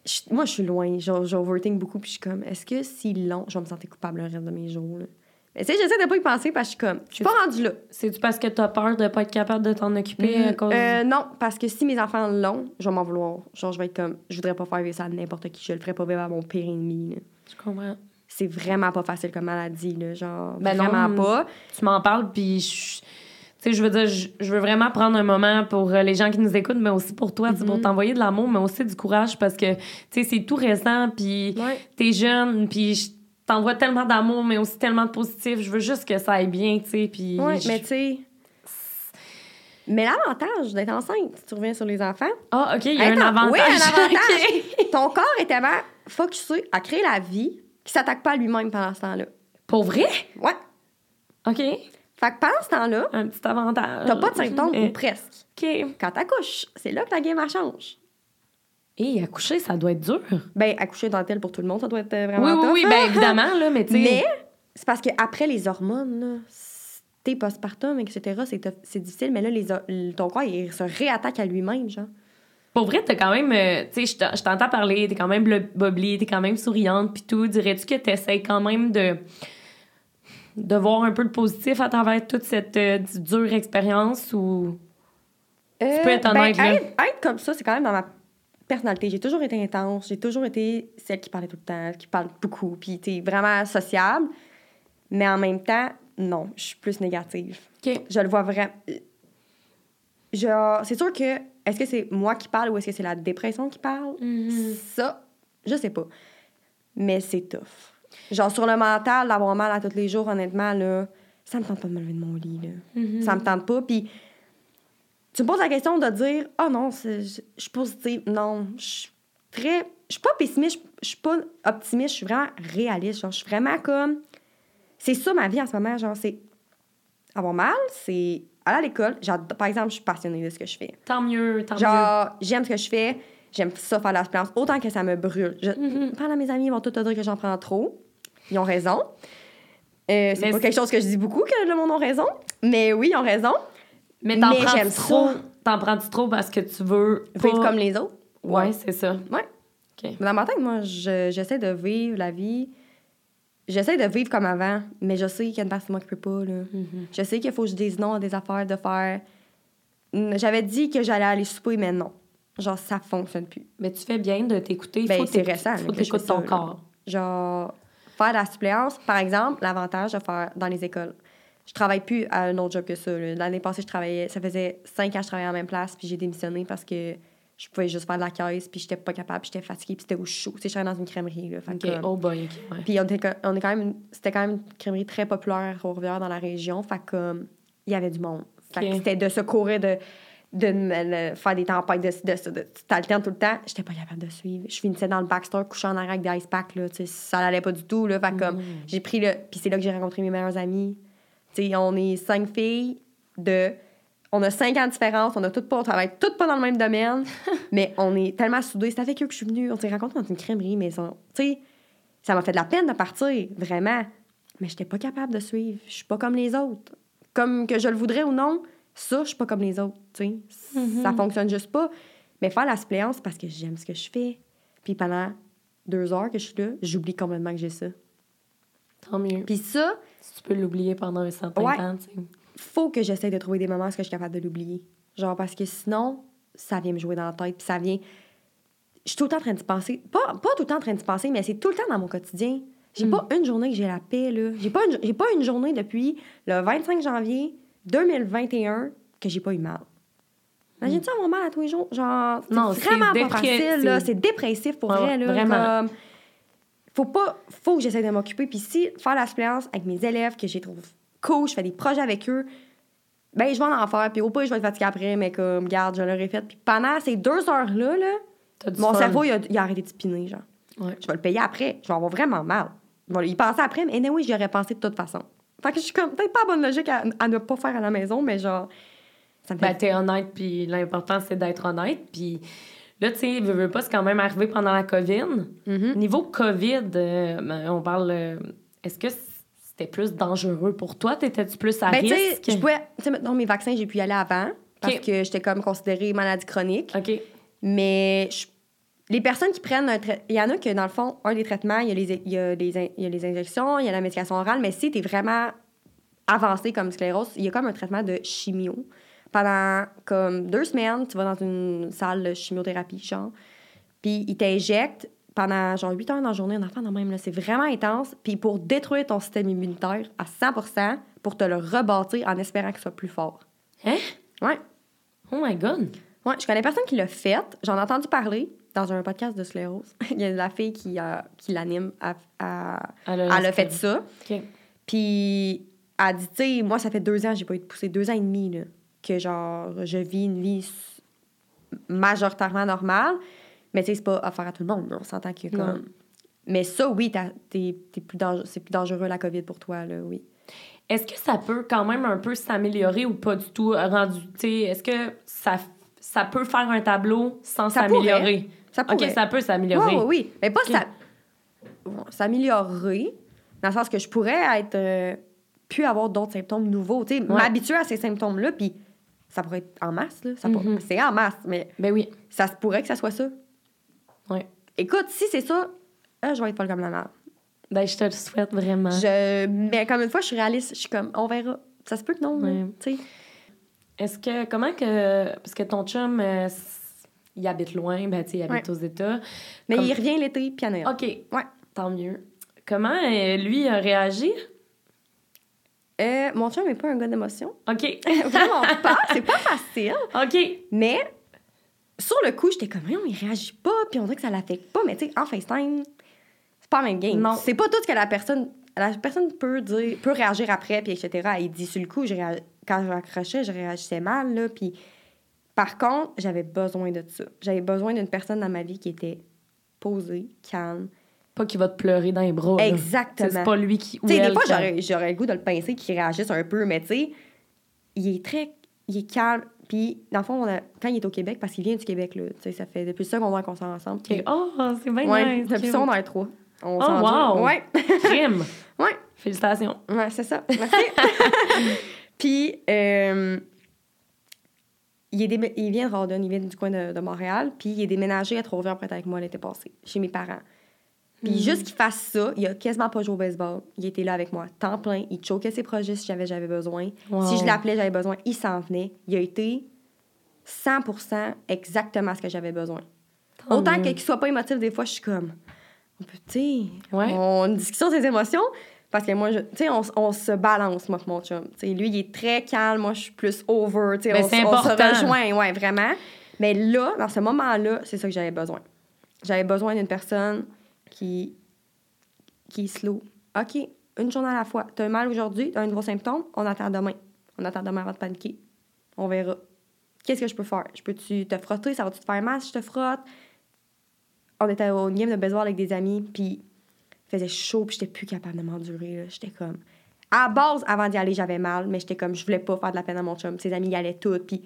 Je- moi, je suis loin. J'overthink beaucoup, puis je suis comme, est-ce que si long, je vais me sentir coupable le reste de mes jours, là? Mais tu sais, j'essaie de pas y penser parce que je suis comme, je suis pas rendue là. C'est-tu parce que t'as peur de pas être capable de t'en occuper à cause... Euh, non, parce que si mes enfants l'ont, je vais m'en vouloir. Genre, je vais être comme, je voudrais pas faire vivre ça à n'importe qui. Je le ferais pas vivre à mon pire ennemi, là. Je comprends. C'est vraiment pas facile comme maladie, là. Genre, Ben non. vraiment pas. Tu m'en parles, puis sais, je veux dire, je, veux vraiment prendre un moment pour euh, les gens qui nous écoutent, mais aussi pour toi, pour Mhm. t'envoyer de l'amour, mais aussi du courage, parce que, tu sais, c'est tout récent, puis Ouais. t'es jeune, puis je t'envoie tellement d'amour, mais aussi tellement de positif. Je veux juste que ça aille bien, tu sais, puis... Ouais, mais tu sais. Mais l'avantage d'être enceinte, si tu reviens sur les enfants, Ah, OK, il y a un avantage. oui, un avantage. Ton corps est tellement focusé à créer la vie qu'il s'attaque pas à lui-même pendant ce temps-là. Pour vrai? Ouais. OK. Fait que pendant ce temps-là, Un petit avantage. t'as pas de symptômes Euh, ou presque. OK. Quand t'accouches, c'est là que la game elle change. Et accoucher, ça doit être dur. Ben, accoucher dans tel pour tout le monde, ça doit être euh, Oui, vraiment oui, tough, oui, hein? bien évidemment, là, mais tu sais... Mais c'est parce qu'après les hormones, t'es postpartum, etc., c'est difficile, mais là, les, ton corps, il se réattaque à lui-même, genre. Pour vrai, t'as quand même... euh, tu sais, je t'en- je t'entends parler, t'es quand même boblée, t'es quand même souriante, puis tout. Dirais-tu que t'essayes quand même de... de voir un peu le positif à travers toute cette euh, dure expérience ou... Tu peux être honnête. Euh, ben, être, être comme ça, c'est quand même dans ma personnalité. J'ai toujours été intense, j'ai toujours été celle qui parlait tout le temps, qui parle beaucoup, puis tu es vraiment sociable. Mais en même temps, non, je suis plus négative. Je le vois vraiment. C'est sûr que. Est-ce que c'est moi qui parle ou est-ce que c'est la dépression qui parle? Mhm. Ça, je sais pas. Mais c'est tough. Genre, sur le mental, d'avoir mal à tous les jours, honnêtement, là, ça me tente pas de me lever de mon lit, là. Mhm. Ça me tente pas. Puis, tu me poses la question de dire, ah non, je suis positive. Non, je suis très. Je suis pas pessimiste, je- suis pas optimiste, je suis vraiment réaliste. Genre, je suis vraiment comme. C'est ça ma vie en ce moment. Genre, c'est avoir mal, c'est aller à l'école. Par exemple, je suis passionnée de ce que je fais. Tant mieux, tant mieux. Genre, j'aime ce que je fais. J'aime ça faire la plante, autant que ça me brûle. Je, Mhm. Parle à mes amis, ils vont tous te dire que j'en prends trop. Ils ont raison. Euh, c'est pas quelque chose que je dis beaucoup, que le monde a raison. Mais oui, ils ont raison. Mais t'en prends j'aime trop? T'en prends-tu trop parce que tu veux Vivre comme les autres? Ouais, c'est ça. Ouais. OK. Mais dans ma tête, moi, je- j'essaie de vivre la vie. J'essaie de vivre comme avant, mais je sais qu'il y a une partie de moi qui peut pas. Là. Mhm. Je sais qu'il faut que je dise non à des affaires, de faire. J'avais dit que j'allais aller souper, mais non. Genre, ça fonctionne plus. Mais tu fais bien de t'écouter. Ben, faut c'est récent, Faut que ça, ton là. corps. Genre, faire de la suppléance, par exemple, l'avantage de faire dans les écoles. Je travaille plus à un autre job que ça. L'année passée, je travaillais, ça faisait cinq ans que je travaillais à la même place, puis j'ai démissionné parce que je pouvais juste faire de la caisse, puis j'étais pas capable, j'étais fatiguée, puis c'était au chaud. Tu sais, je dans une crèmerie. Là, fait Oh boy, OK. ouais. Puis on, était, on est quand même, c'était quand même une crèmerie très populaire à Trois-Rivières dans la région. Fait comme, il y avait du monde. Fait c'était de se courir, de, de me- le- faire des tempêtes, de, de, de, de t'alternes tout le temps. J'étais pas capable de suivre. Je finissais dans le backstore, couchée en arrière avec des ice packs, là. Ça allait pas du tout, là. Fait comme, j'ai pris le... Puis c'est là que j'ai rencontré mes meilleures amies. Tu sais, on est cinq filles de... On a cinq ans de différence, on a toutes pas, on travaille toutes pas dans le même domaine, (laughs) mais on est tellement soudés. C'est avec eux que je suis venue. On s'est rencontrés dans une crèmerie, mais on- ça m'a fait de la peine de partir, vraiment. Mais j'étais pas capable de suivre. Je suis pas comme les autres. Comme que je le voudrais ou non, ça, je suis pas comme les autres, tu sais. Ça fonctionne juste pas. Mais faire la suppléance, c'est parce que j'aime ce que je fais. Puis pendant deux heures que je suis là, j'oublie complètement que j'ai ça. Tant mieux. Puis ça, Si tu peux l'oublier pendant un certain Ouais. temps, tu sais. faut que j'essaie de trouver des moments où je suis capable de l'oublier. Genre, parce que sinon, ça vient me jouer dans la tête, puis ça vient... Je suis tout le temps en train de penser. Pas, pas tout le temps en train de penser, mais c'est tout le temps dans mon quotidien. J'ai Mm. pas une journée que j'ai la paix, là. J'ai pas, une, j'ai pas une journée depuis le 25 janvier 2021 que j'ai pas eu mal. Imagine-tu avoir mal à tous les jours? Genre, c'est vraiment pas facile, c'est- dépressif pour vrai, là. vraiment. Comme, faut pas... Faut que j'essaie de m'occuper. Puis si faire la suppléance avec mes élèves, que les trouve cool, je fais des projets avec eux, ben je vais en faire. Puis au pire, je vais être fatiguée après, mais comme, garde, je l'aurais fait. Puis pendant ces deux heures-là, là, mon fun. cerveau, il a, il a arrêté de spinner, genre. Ouais. Je vais le payer après. Je vais avoir vraiment mal. Y penser après, mais oui, j'y aurais pensé de toute façon. Fait que je suis comme, peut-être pas à bonne logique à, à ne pas faire à la maison, mais genre, ça me fait Ben, t'es honnête, puis l'important, c'est d'être honnête. Puis là, tu sais, veux, veux pas, c'est quand même arrivé pendant la COVID. Mhm. Niveau COVID, euh, ben, on parle. euh, Est-ce que c'était plus dangereux pour toi? T'étais-tu plus à Ben, risque? je pouvais, tu sais, maintenant, mes vaccins, j'ai pu y aller avant, parce que j'étais comme considérée maladie chronique. OK. Mais je- les personnes qui prennent un traitement, il y en a que dans le fond, un des traitements, il y, a les, il, y a les in- il y a les injections, il y a la médication orale, mais si tu es vraiment avancé comme sclérose, il y a comme un traitement de chimio. Pendant comme deux semaines, tu vas dans une salle de chimiothérapie, genre, puis ils t'injectent pendant genre 8 heures dans la journée, un enfant dans même, là, c'est vraiment intense. Puis pour détruire ton système immunitaire à 100% pour te le rebâtir en espérant qu'il soit plus fort. Hein? Ouais. Oh my God! Ouais, je connais personne qui l'a fait. J'en ai entendu parler dans un podcast de sclérose. (laughs) Il y a la fille qui, a- qui l'anime. à- à- Elle Elle a fait ça. Puis elle a dit, tu sais, moi, ça fait deux ans, j'ai pas eu de poussée, deux ans et demi, là, que genre, je vis une vie majoritairement normale. Mais tu sais, c'est pas affaire à tout le monde. là. On s'entend que comme. Mais ça, oui, t'es, t'es plus dangereux, c'est plus dangereux la COVID pour toi, là, oui. Est-ce que ça peut quand même un peu s'améliorer ou pas du tout rendu? tu sais, Est-ce que ça, ça peut faire un tableau sans s'améliorer? Ça OK, ça peut Oui, s'améliorer. oui, oui. Mais pas Ok. ça. bon, s'améliorer, dans le sens que je pourrais être. euh, plus avoir d'autres symptômes nouveaux. Tu sais, m'habituer à ces symptômes-là, puis ça pourrait être en masse, là. Ça Mhm. C'est en masse, mais Ben oui. ça se pourrait que ça soit ça. Ouais. Écoute, si c'est ça, euh, je vais être folle comme la merde. Ben, je te le souhaite vraiment. Je... Mais comme une fois, je suis réaliste, je suis comme, on verra. Ça se peut que non, Ouais. tu sais. Est-ce que, comment que, parce que ton chum, euh, il habite loin, ben, tu sais, il habite aux États. Mais Comme- il revient l'été, puis Noël. OK. Ouais. Tant mieux. Comment euh, lui a réagi? Euh, mon chum n'est pas un gars d'émotion. OK. (laughs) Vraiment pas. C'est pas facile. OK. Mais sur le coup, j'étais comme, non, il réagit pas, puis on dirait que ça l'affecte pas. Mais tu sais, en FaceTime, c'est pas la même game. Non. C'est pas tout ce que la personne. La personne peut dire, peut réagir après, puis etc. Il dit sur le coup, je réa- quand je raccrochais, je réagissais mal, là. Puis par contre, j'avais besoin de ça. J'avais besoin d'une personne dans ma vie qui était posée, calme. Pas qu'il va te pleurer dans les bras. Exactement. C'est pas lui qui. Tu sais, des elle fois, qui j'aurais, j'aurais le goût de le pincer, qu'il réagisse un peu, mais tu sais, il est très. Il est calme. Puis, dans le fond, on a- quand il est au Québec, parce qu'il vient du Québec, là, tu sais, ça fait depuis le secondaire qu'on s'en ensemble. OK. Oh, c'est bien ouais, nice. depuis cute. secondaire 3. On Oh, wow. Ouais, Crime. (laughs) ouais, Félicitations. ouais, c'est ça. Merci. (laughs) puis, euh, il, est il vient de Rawdon, il vient du coin de, de Montréal, puis il est déménagé à Trois-Rivières près avec moi l'été passé, chez mes parents. Puis Hmm. juste qu'il fasse ça, il a quasiment pas joué au baseball. Il était là avec moi, temps plein. Il choquait ses projets si j'avais, j'avais besoin. Wow. Si je l'appelais, j'avais besoin. Il s'en venait. Il a été 100% exactement ce que j'avais besoin. Tant Autant qu'il soit pas émotif, des fois, je suis comme... On peut, tu sais, Ouais. on sur ses émotions. Parce que moi, je- tu sais, on, on se balance, moi, mon chum. Tu sais, lui, il est très calme. Moi, je suis plus over. Tu sais, Ben, on, c'est s- on se rejoint, ouais, vraiment. Mais là, dans ce moment-là, c'est ça que j'avais besoin. J'avais besoin d'une personne qui, qui est slow. OK, une journée à la fois. T'as un mal aujourd'hui, t'as un nouveau symptôme, on attend demain. On attend demain avant de paniquer. On verra. Qu'est-ce que je peux faire? Je peux-tu te frotter? Ça va-tu te faire mal si je te frotte? On était au game de baseball avec des amis, puis il faisait chaud, puis j'étais plus capable de m'endurer. J'étais comme... À la base, avant d'y aller, j'avais mal, mais j'étais comme... Je voulais pas faire de la peine à mon chum. Ses amis y allaient toutes, puis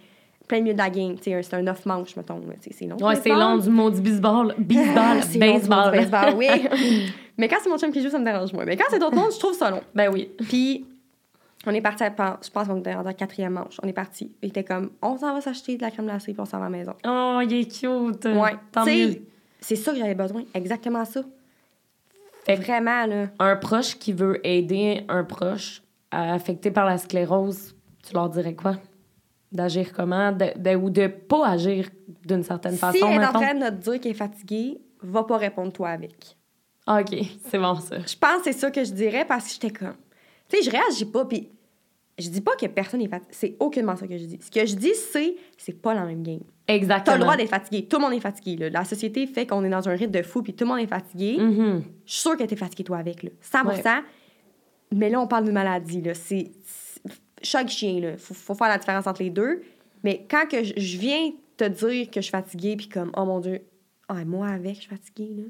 plein milieu de la game. C'était un 9 manches, mettons. C'est long. Ouais, c'est long du mot (laughs) du baseball. Baseball. C'est baseball. monde baseball, oui. (laughs) mais quand c'est mon chum qui joue, ça me dérange moins. Mais quand c'est d'autres mondes, je trouve ça long. Ben oui. Puis, on est parti, à- je pense qu'on était la quatrième manche. On est parti. Il était comme, on s'en va s'acheter de la crème glacée, puis on s'en va à la maison. Oh, il est cute. Ouais. Tant mieux. C'est ça que j'avais besoin, exactement ça. Fait Vraiment, là. un proche qui veut aider un proche affecté par la sclérose, tu leur dirais quoi? D'agir comment? De, de- ou de pas agir d'une certaine Si façon, elle est en train de te dire qu'elle est fatiguée, va pas répondre toi avec. Ah, OK, c'est bon, ça. Je pense que c'est ça que je dirais parce que j'étais comme. Tu sais, je réagis pas, puis je dis pas que personne est fatigué. C'est aucunement ça que je dis. Ce que je dis, c'est c'est pas la même game. Exactement. T'as le droit d'être fatigué. Tout le monde est fatigué. Là. La société fait qu'on est dans un rythme de fou, puis tout le monde est fatigué. Mhm. Je suis sûre que t'es fatigué, toi, avec. Là. 100% Mais là, on parle d'une maladie. Là. C'est, chaque chien, là. Faut, faut faire la différence entre les deux. Mais quand que je, viens te dire que je suis fatiguée, puis comme, oh mon Dieu, ah, moi avec, je suis fatiguée, là.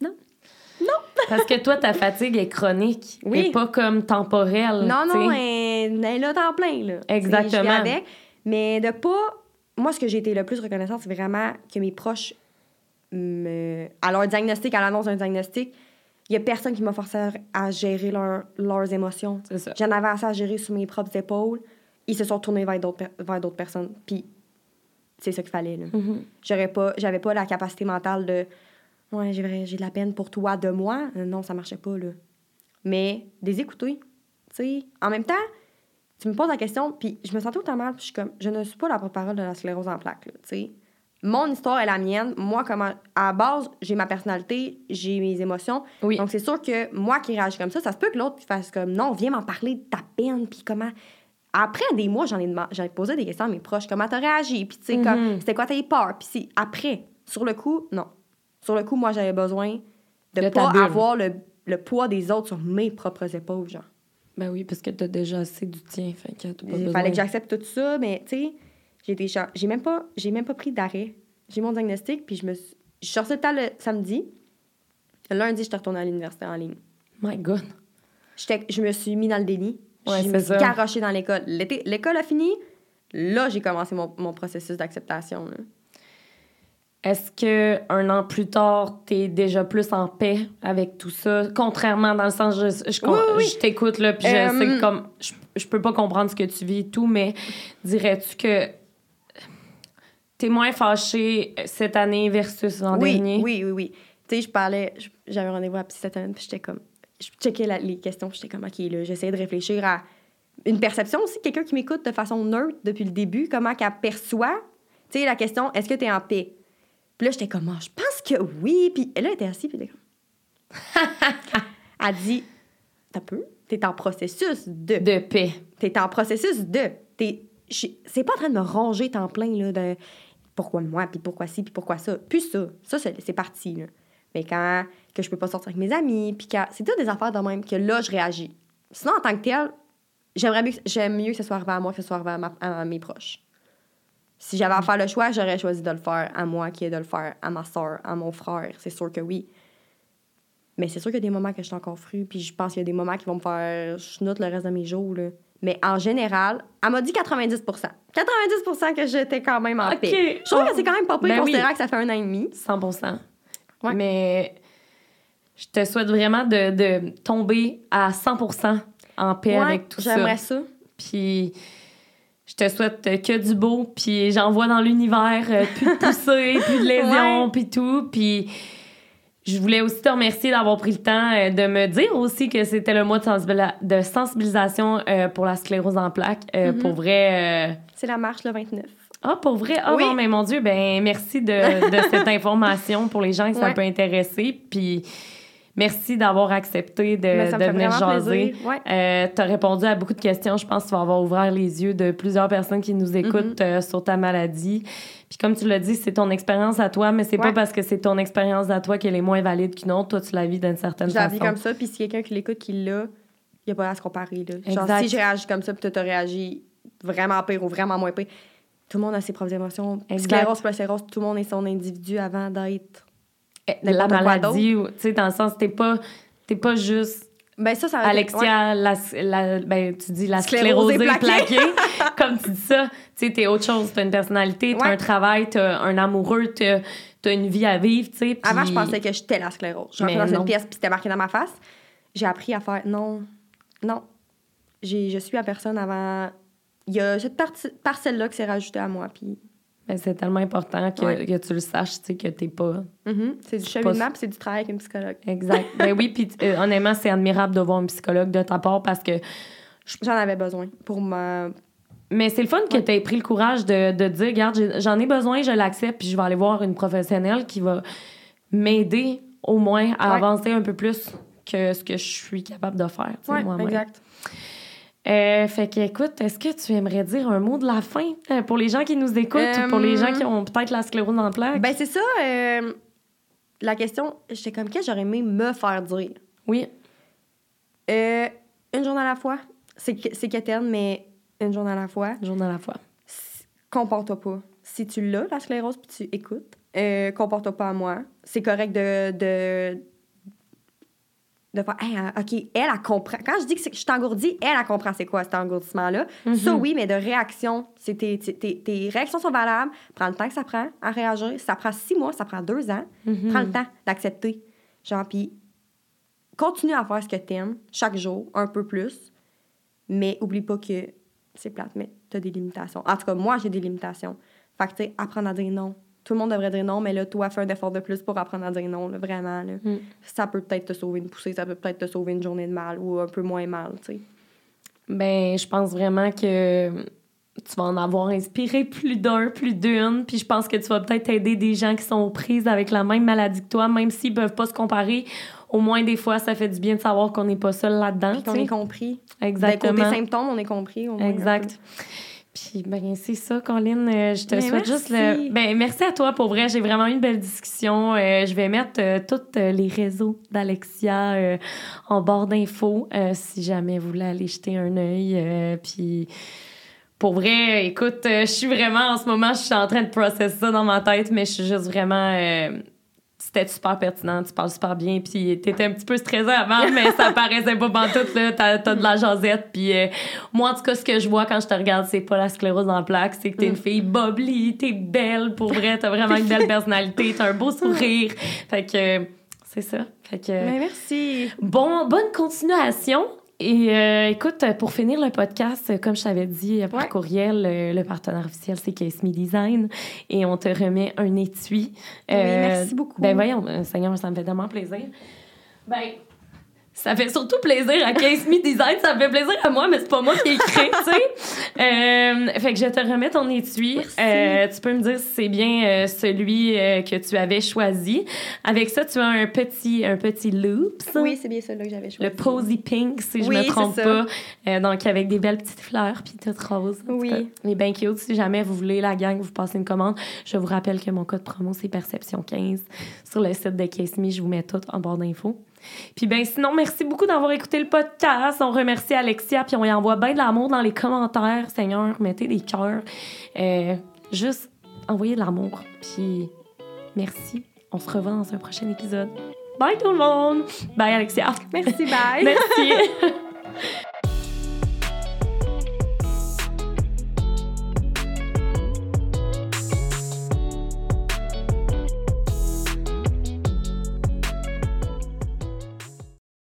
(laughs) Parce que toi, ta fatigue est chronique. Oui. Et pas comme temporelle. Non, non, elle, est là temps plein, là. Exactement. Avec. Mais de pas. Moi, ce que j'ai été le plus reconnaissante, c'est vraiment que mes proches, me... à leur diagnostic, à l'annonce d'un diagnostic, il y a personne qui m'a forcé à, gérer leur- leurs émotions. J'en avais assez à gérer sur mes propres épaules. Ils se sont tournés vers d'autres vers d'autres personnes. Puis c'est ça qu'il fallait. Là. Mhm. J'aurais pas, j'avais pas la capacité mentale de ouais, j'ai, de la peine pour toi, de moi. Non, ça marchait pas là. Mais des écouter, sais. En même temps, tu me poses la question, puis je me sentais autant mal, puis je suis comme, je ne suis pas la porte-parole de la sclérose en plaques, tu sais. Mon histoire est la mienne. Moi, comment, à la base, j'ai ma personnalité, j'ai mes émotions. Oui. Donc, c'est sûr que moi qui réagis comme ça, ça se peut que l'autre fasse comme, non, viens m'en parler de ta peine, puis comment. Après des mois, j'en ai, ai posé des questions à mes proches. Comment t'as réagi? Puis, tu sais, comme, Mhm. c'était quoi tes peurs? Puis, après. Sur le coup, non. Sur le coup, moi, j'avais besoin de, ta pas avoir le, le poids des autres sur mes propres épaules, genre. Ben oui, parce que t'as déjà assez du tien. Fait que t'as pas Il besoin. fallait que j'accepte tout ça, mais tu sais, j'ai cha- j'ai même pas j'ai même pas pris d'arrêt. J'ai mon diagnostic puis je me suis je suis sortie de temps le samedi. Le lundi, je suis retournée à l'université en ligne. My God. Je me suis mis dans le déni. Ouais, je me suis garochée dans l'école. L'été- L'école a fini. Là, j'ai commencé mon, mon processus d'acceptation. Est-ce que un an plus tard, t'es déjà plus en paix avec tout ça? Contrairement dans le sens, je, je, Oui, oui, oui. je t'écoute, là, puis je Euh, sais que comme... Je, je peux pas comprendre ce que tu vis et tout, mais dirais-tu que t'es moins fâché cette année versus l'an oui, dernier? oui, oui, oui. Tu sais, je parlais, je- j'avais rendez-vous à Psy cette semaine, puis j'étais comme, je checkais la- les questions, j'étais comme, OK, là, j'essayais de réfléchir à une perception aussi, quelqu'un qui m'écoute de façon neutre depuis le début, comment qu'elle perçoit, tu sais, la question, est-ce que tu es en paix? Puis là, j'étais comme, Ah, je pense que oui, puis là, elle était assise, puis elle était comme... (laughs) elle dit, t'as peu, t'es en processus de... De paix. T'es en processus de. T'es, c'est pas en train de me ronger temps plein, là, de pourquoi moi, puis pourquoi ci, puis pourquoi ça. Puis ça, ça, c'est, parti, là. Mais quand que je peux pas sortir avec mes amis, puis quand. C'est toutes des affaires de même que là, je réagis. Sinon, en tant que tel, j'aimerais mieux, que- j'aime mieux que ce soit arrivé à moi que ce soit arrivé à, ma- à mes proches. Si j'avais à faire le choix, j'aurais choisi de le faire à moi qui est de le faire à ma soeur, à mon frère. C'est sûr que oui. Mais c'est sûr qu'il y a des moments que je suis encore fru, puis je pense qu'il y a des moments qui vont me faire chenoute le reste de mes jours. Là. Mais en général, elle m'a dit 90% 90% que j'étais quand même en paix. Je trouve Oh. que c'est quand même pas pire, Ben oui. considérant que ça fait un an et demi. 100 Ouais. Mais je te souhaite vraiment de, de tomber à 100% en paix Ouais, avec tout ça. J'aimerais ça. Puis je te souhaite euh, que du beau, puis j'envoie dans l'univers euh, plus de poussées, (laughs) plus de lésions, Ouais. puis tout. Puis je voulais aussi te remercier d'avoir pris le temps euh, de me dire aussi que c'était le mois de, sensibil- de sensibilisation euh, pour la sclérose en plaques. Mhm. Pour vrai... C'est la marche le 29. ah, pour vrai? Ah, Oui. bon, mais mon Dieu, ben merci de, de (laughs) cette information pour les gens que ça Ouais. peut intéresser. Puis merci d'avoir accepté de, fait venir jaser. Ouais. Euh, tu as répondu à beaucoup de questions. Je pense que tu vas avoir ouvert les yeux de plusieurs personnes qui nous écoutent Mhm. euh, sur ta maladie. Puis comme tu l'as dit, c'est ton expérience à toi, mais c'est pas parce que c'est ton expérience à toi qu'elle est moins valide qu'une autre. Toi, tu la vis d'une certaine Je la façon. vis comme ça, puis si quelqu'un qui l'écoute qui l'a, il n'y a pas à se comparer. Là. Genre, Exact. si j'ai réagi comme ça, puis toi, t'as réagi vraiment pire ou vraiment moins pire, tout le monde a ses propres émotions. Sclérose, tout le monde est son individu avant d'être. La maladie, tu sais, dans le sens, t'es pas, t'es pas juste Ben, ça, ça être- ouais. Alexia, la, la- ben, tu dis la Sclérosée sclérosée plaquée. plaquée. (laughs) Comme tu dis ça, tu sais, t'es autre chose. T'as une personnalité, t'as Ouais. un travail, t'as un amoureux, t'as as une vie à vivre, tu sais. Avant, je pensais que j'étais la sclérose. Je rentrais dans non. une pièce, puis c'était marqué dans ma face. J'ai appris à faire non, non. Je suis la personne avant. Il y a cette partie- parcelle-là qui s'est rajoutée à moi, puis C'est tellement important que, Ouais. que tu le saches, tu sais, que t'es pas... Mhm. C'est du pas- cheminement, puis c'est du travail avec un psychologue. Exact. ben oui, puis euh, honnêtement, c'est admirable de voir un psychologue de ta part parce que... J'en avais besoin pour ma. Mais c'est le fun que tu aies pris le courage de, de dire, regarde, j'en ai besoin, je l'accepte, puis je vais aller voir une professionnelle qui va m'aider au moins à Ouais. avancer un peu plus que ce que je suis capable de faire, moi-même. exact. Euh, fait que, écoute, est-ce que tu aimerais dire un mot de la fin euh, pour les gens qui nous écoutent ou pour les Euh, gens qui ont peut-être la sclérose en plaques? Ben, c'est ça. euh, la question, j'étais comme, qu'est-ce que j'aurais aimé me faire dire? oui, Euh, une journée à la fois. C'est quétaine, mais une journée à la fois. une journée à la fois. Comporte-toi pas. Si tu l'as, la sclérose, puis tu écoutes, euh, comporte-toi pas à moi. C'est correct de, de, de faire, Hey, euh, OK, elle, elle comprend. Quand je dis que je suis engourdie, elle, elle comprend c'est quoi cet engourdissement-là. Ça, oui, mais de réaction, tes, tes- tes- tes réactions sont valables. Prends le temps que ça prend à réagir. Ça prend six mois, ça prend deux ans. Mhm. Prends le temps d'accepter. Genre, puis continue à faire ce que t'aimes chaque jour, un peu plus. Mais oublie pas que c'est plate, mais t'as des limitations. En tout cas, moi, j'ai des limitations. Fait que, tu sais, apprendre à dire non. Tout le monde devrait dire non, mais là, toi, fais un effort de plus pour apprendre à dire non, là, vraiment. Là. Mm. Ça peut peut-être te sauver une poussée, ça peut peut-être te sauver une journée de mal ou un peu moins mal, tu sais. Ben, je pense vraiment que tu vas en avoir inspiré plus d'un, plus d'une, puis je pense que tu vas peut-être aider des gens qui sont aux prises avec la même maladie que toi, même s'ils peuvent pas se comparer. Au moins, des fois, ça fait du bien de savoir qu'on n'est pas seul là-dedans. Qu'on est compris. Ben, Exactement. côté symptômes, on est compris. Au moins, Exact. Puis, ben, c'est ça, Colline. Euh, je te Mais souhaite juste le. Ben, merci à toi pour vrai. J'ai vraiment eu une belle discussion. Euh, je vais mettre euh, tous euh, les réseaux d'Alexia euh, en barre d'infos euh, si jamais vous voulez aller jeter un œil. Euh, puis. Pour vrai, écoute, je suis vraiment en ce moment, je suis en train de processer ça dans ma tête, mais je suis juste vraiment. C'était super pertinent, tu parles super bien, puis t'étais un petit peu stressée avant, mais ça (laughs) paraissait pas pantoute, là, t'as, t'as de la jasette, puis euh, moi, en tout cas, ce que je vois quand je te regarde, c'est pas la sclérose en plaques, c'est que t'es une fille bubbly, t'es belle, pour vrai, t'as vraiment une belle personnalité, t'as un beau (laughs) sourire, fait que euh, c'est ça, fait que... Ben, merci. Bon, bonne continuation. Et euh, écoute, pour finir le podcast, euh, comme je t'avais dit euh, par Ouais. courriel, euh, le partenaire officiel, c'est Me Design. Et on te remet un étui. Oui, merci beaucoup. Ben voyons, euh, Seigneur, ça me fait tellement plaisir. Ben, ça fait surtout plaisir à Case Me Design, ça fait plaisir à moi, mais c'est pas moi qui ai écrit, tu sais. (laughs) Euh, fait que je te remets ton étui. Merci. Euh, tu peux me dire si c'est bien euh, celui euh, que tu avais choisi. Avec ça, tu as un petit, un petit loops. Oui, c'est bien celui-là que j'avais choisi. Le Posy Pink, si je Oui, me trompe pas. Donc, avec des belles petites fleurs, puis toutes roses. en tout Oui. Les bien cute. Si jamais vous voulez, la gang, vous passez une commande. Je vous rappelle que mon code promo, c'est Perception15. Sur le site de Case Me, je vous mets tout en barre d'infos. Puis ben sinon, merci beaucoup d'avoir écouté le podcast. On remercie Alexia, puis on y envoie bien de l'amour dans les commentaires. Seigneur, mettez des cœurs. Euh, juste envoyez de l'amour. Puis merci. On se revoit dans un prochain épisode. Bye tout le monde! Bye Alexia! Merci, bye. (laughs) Merci! (laughs)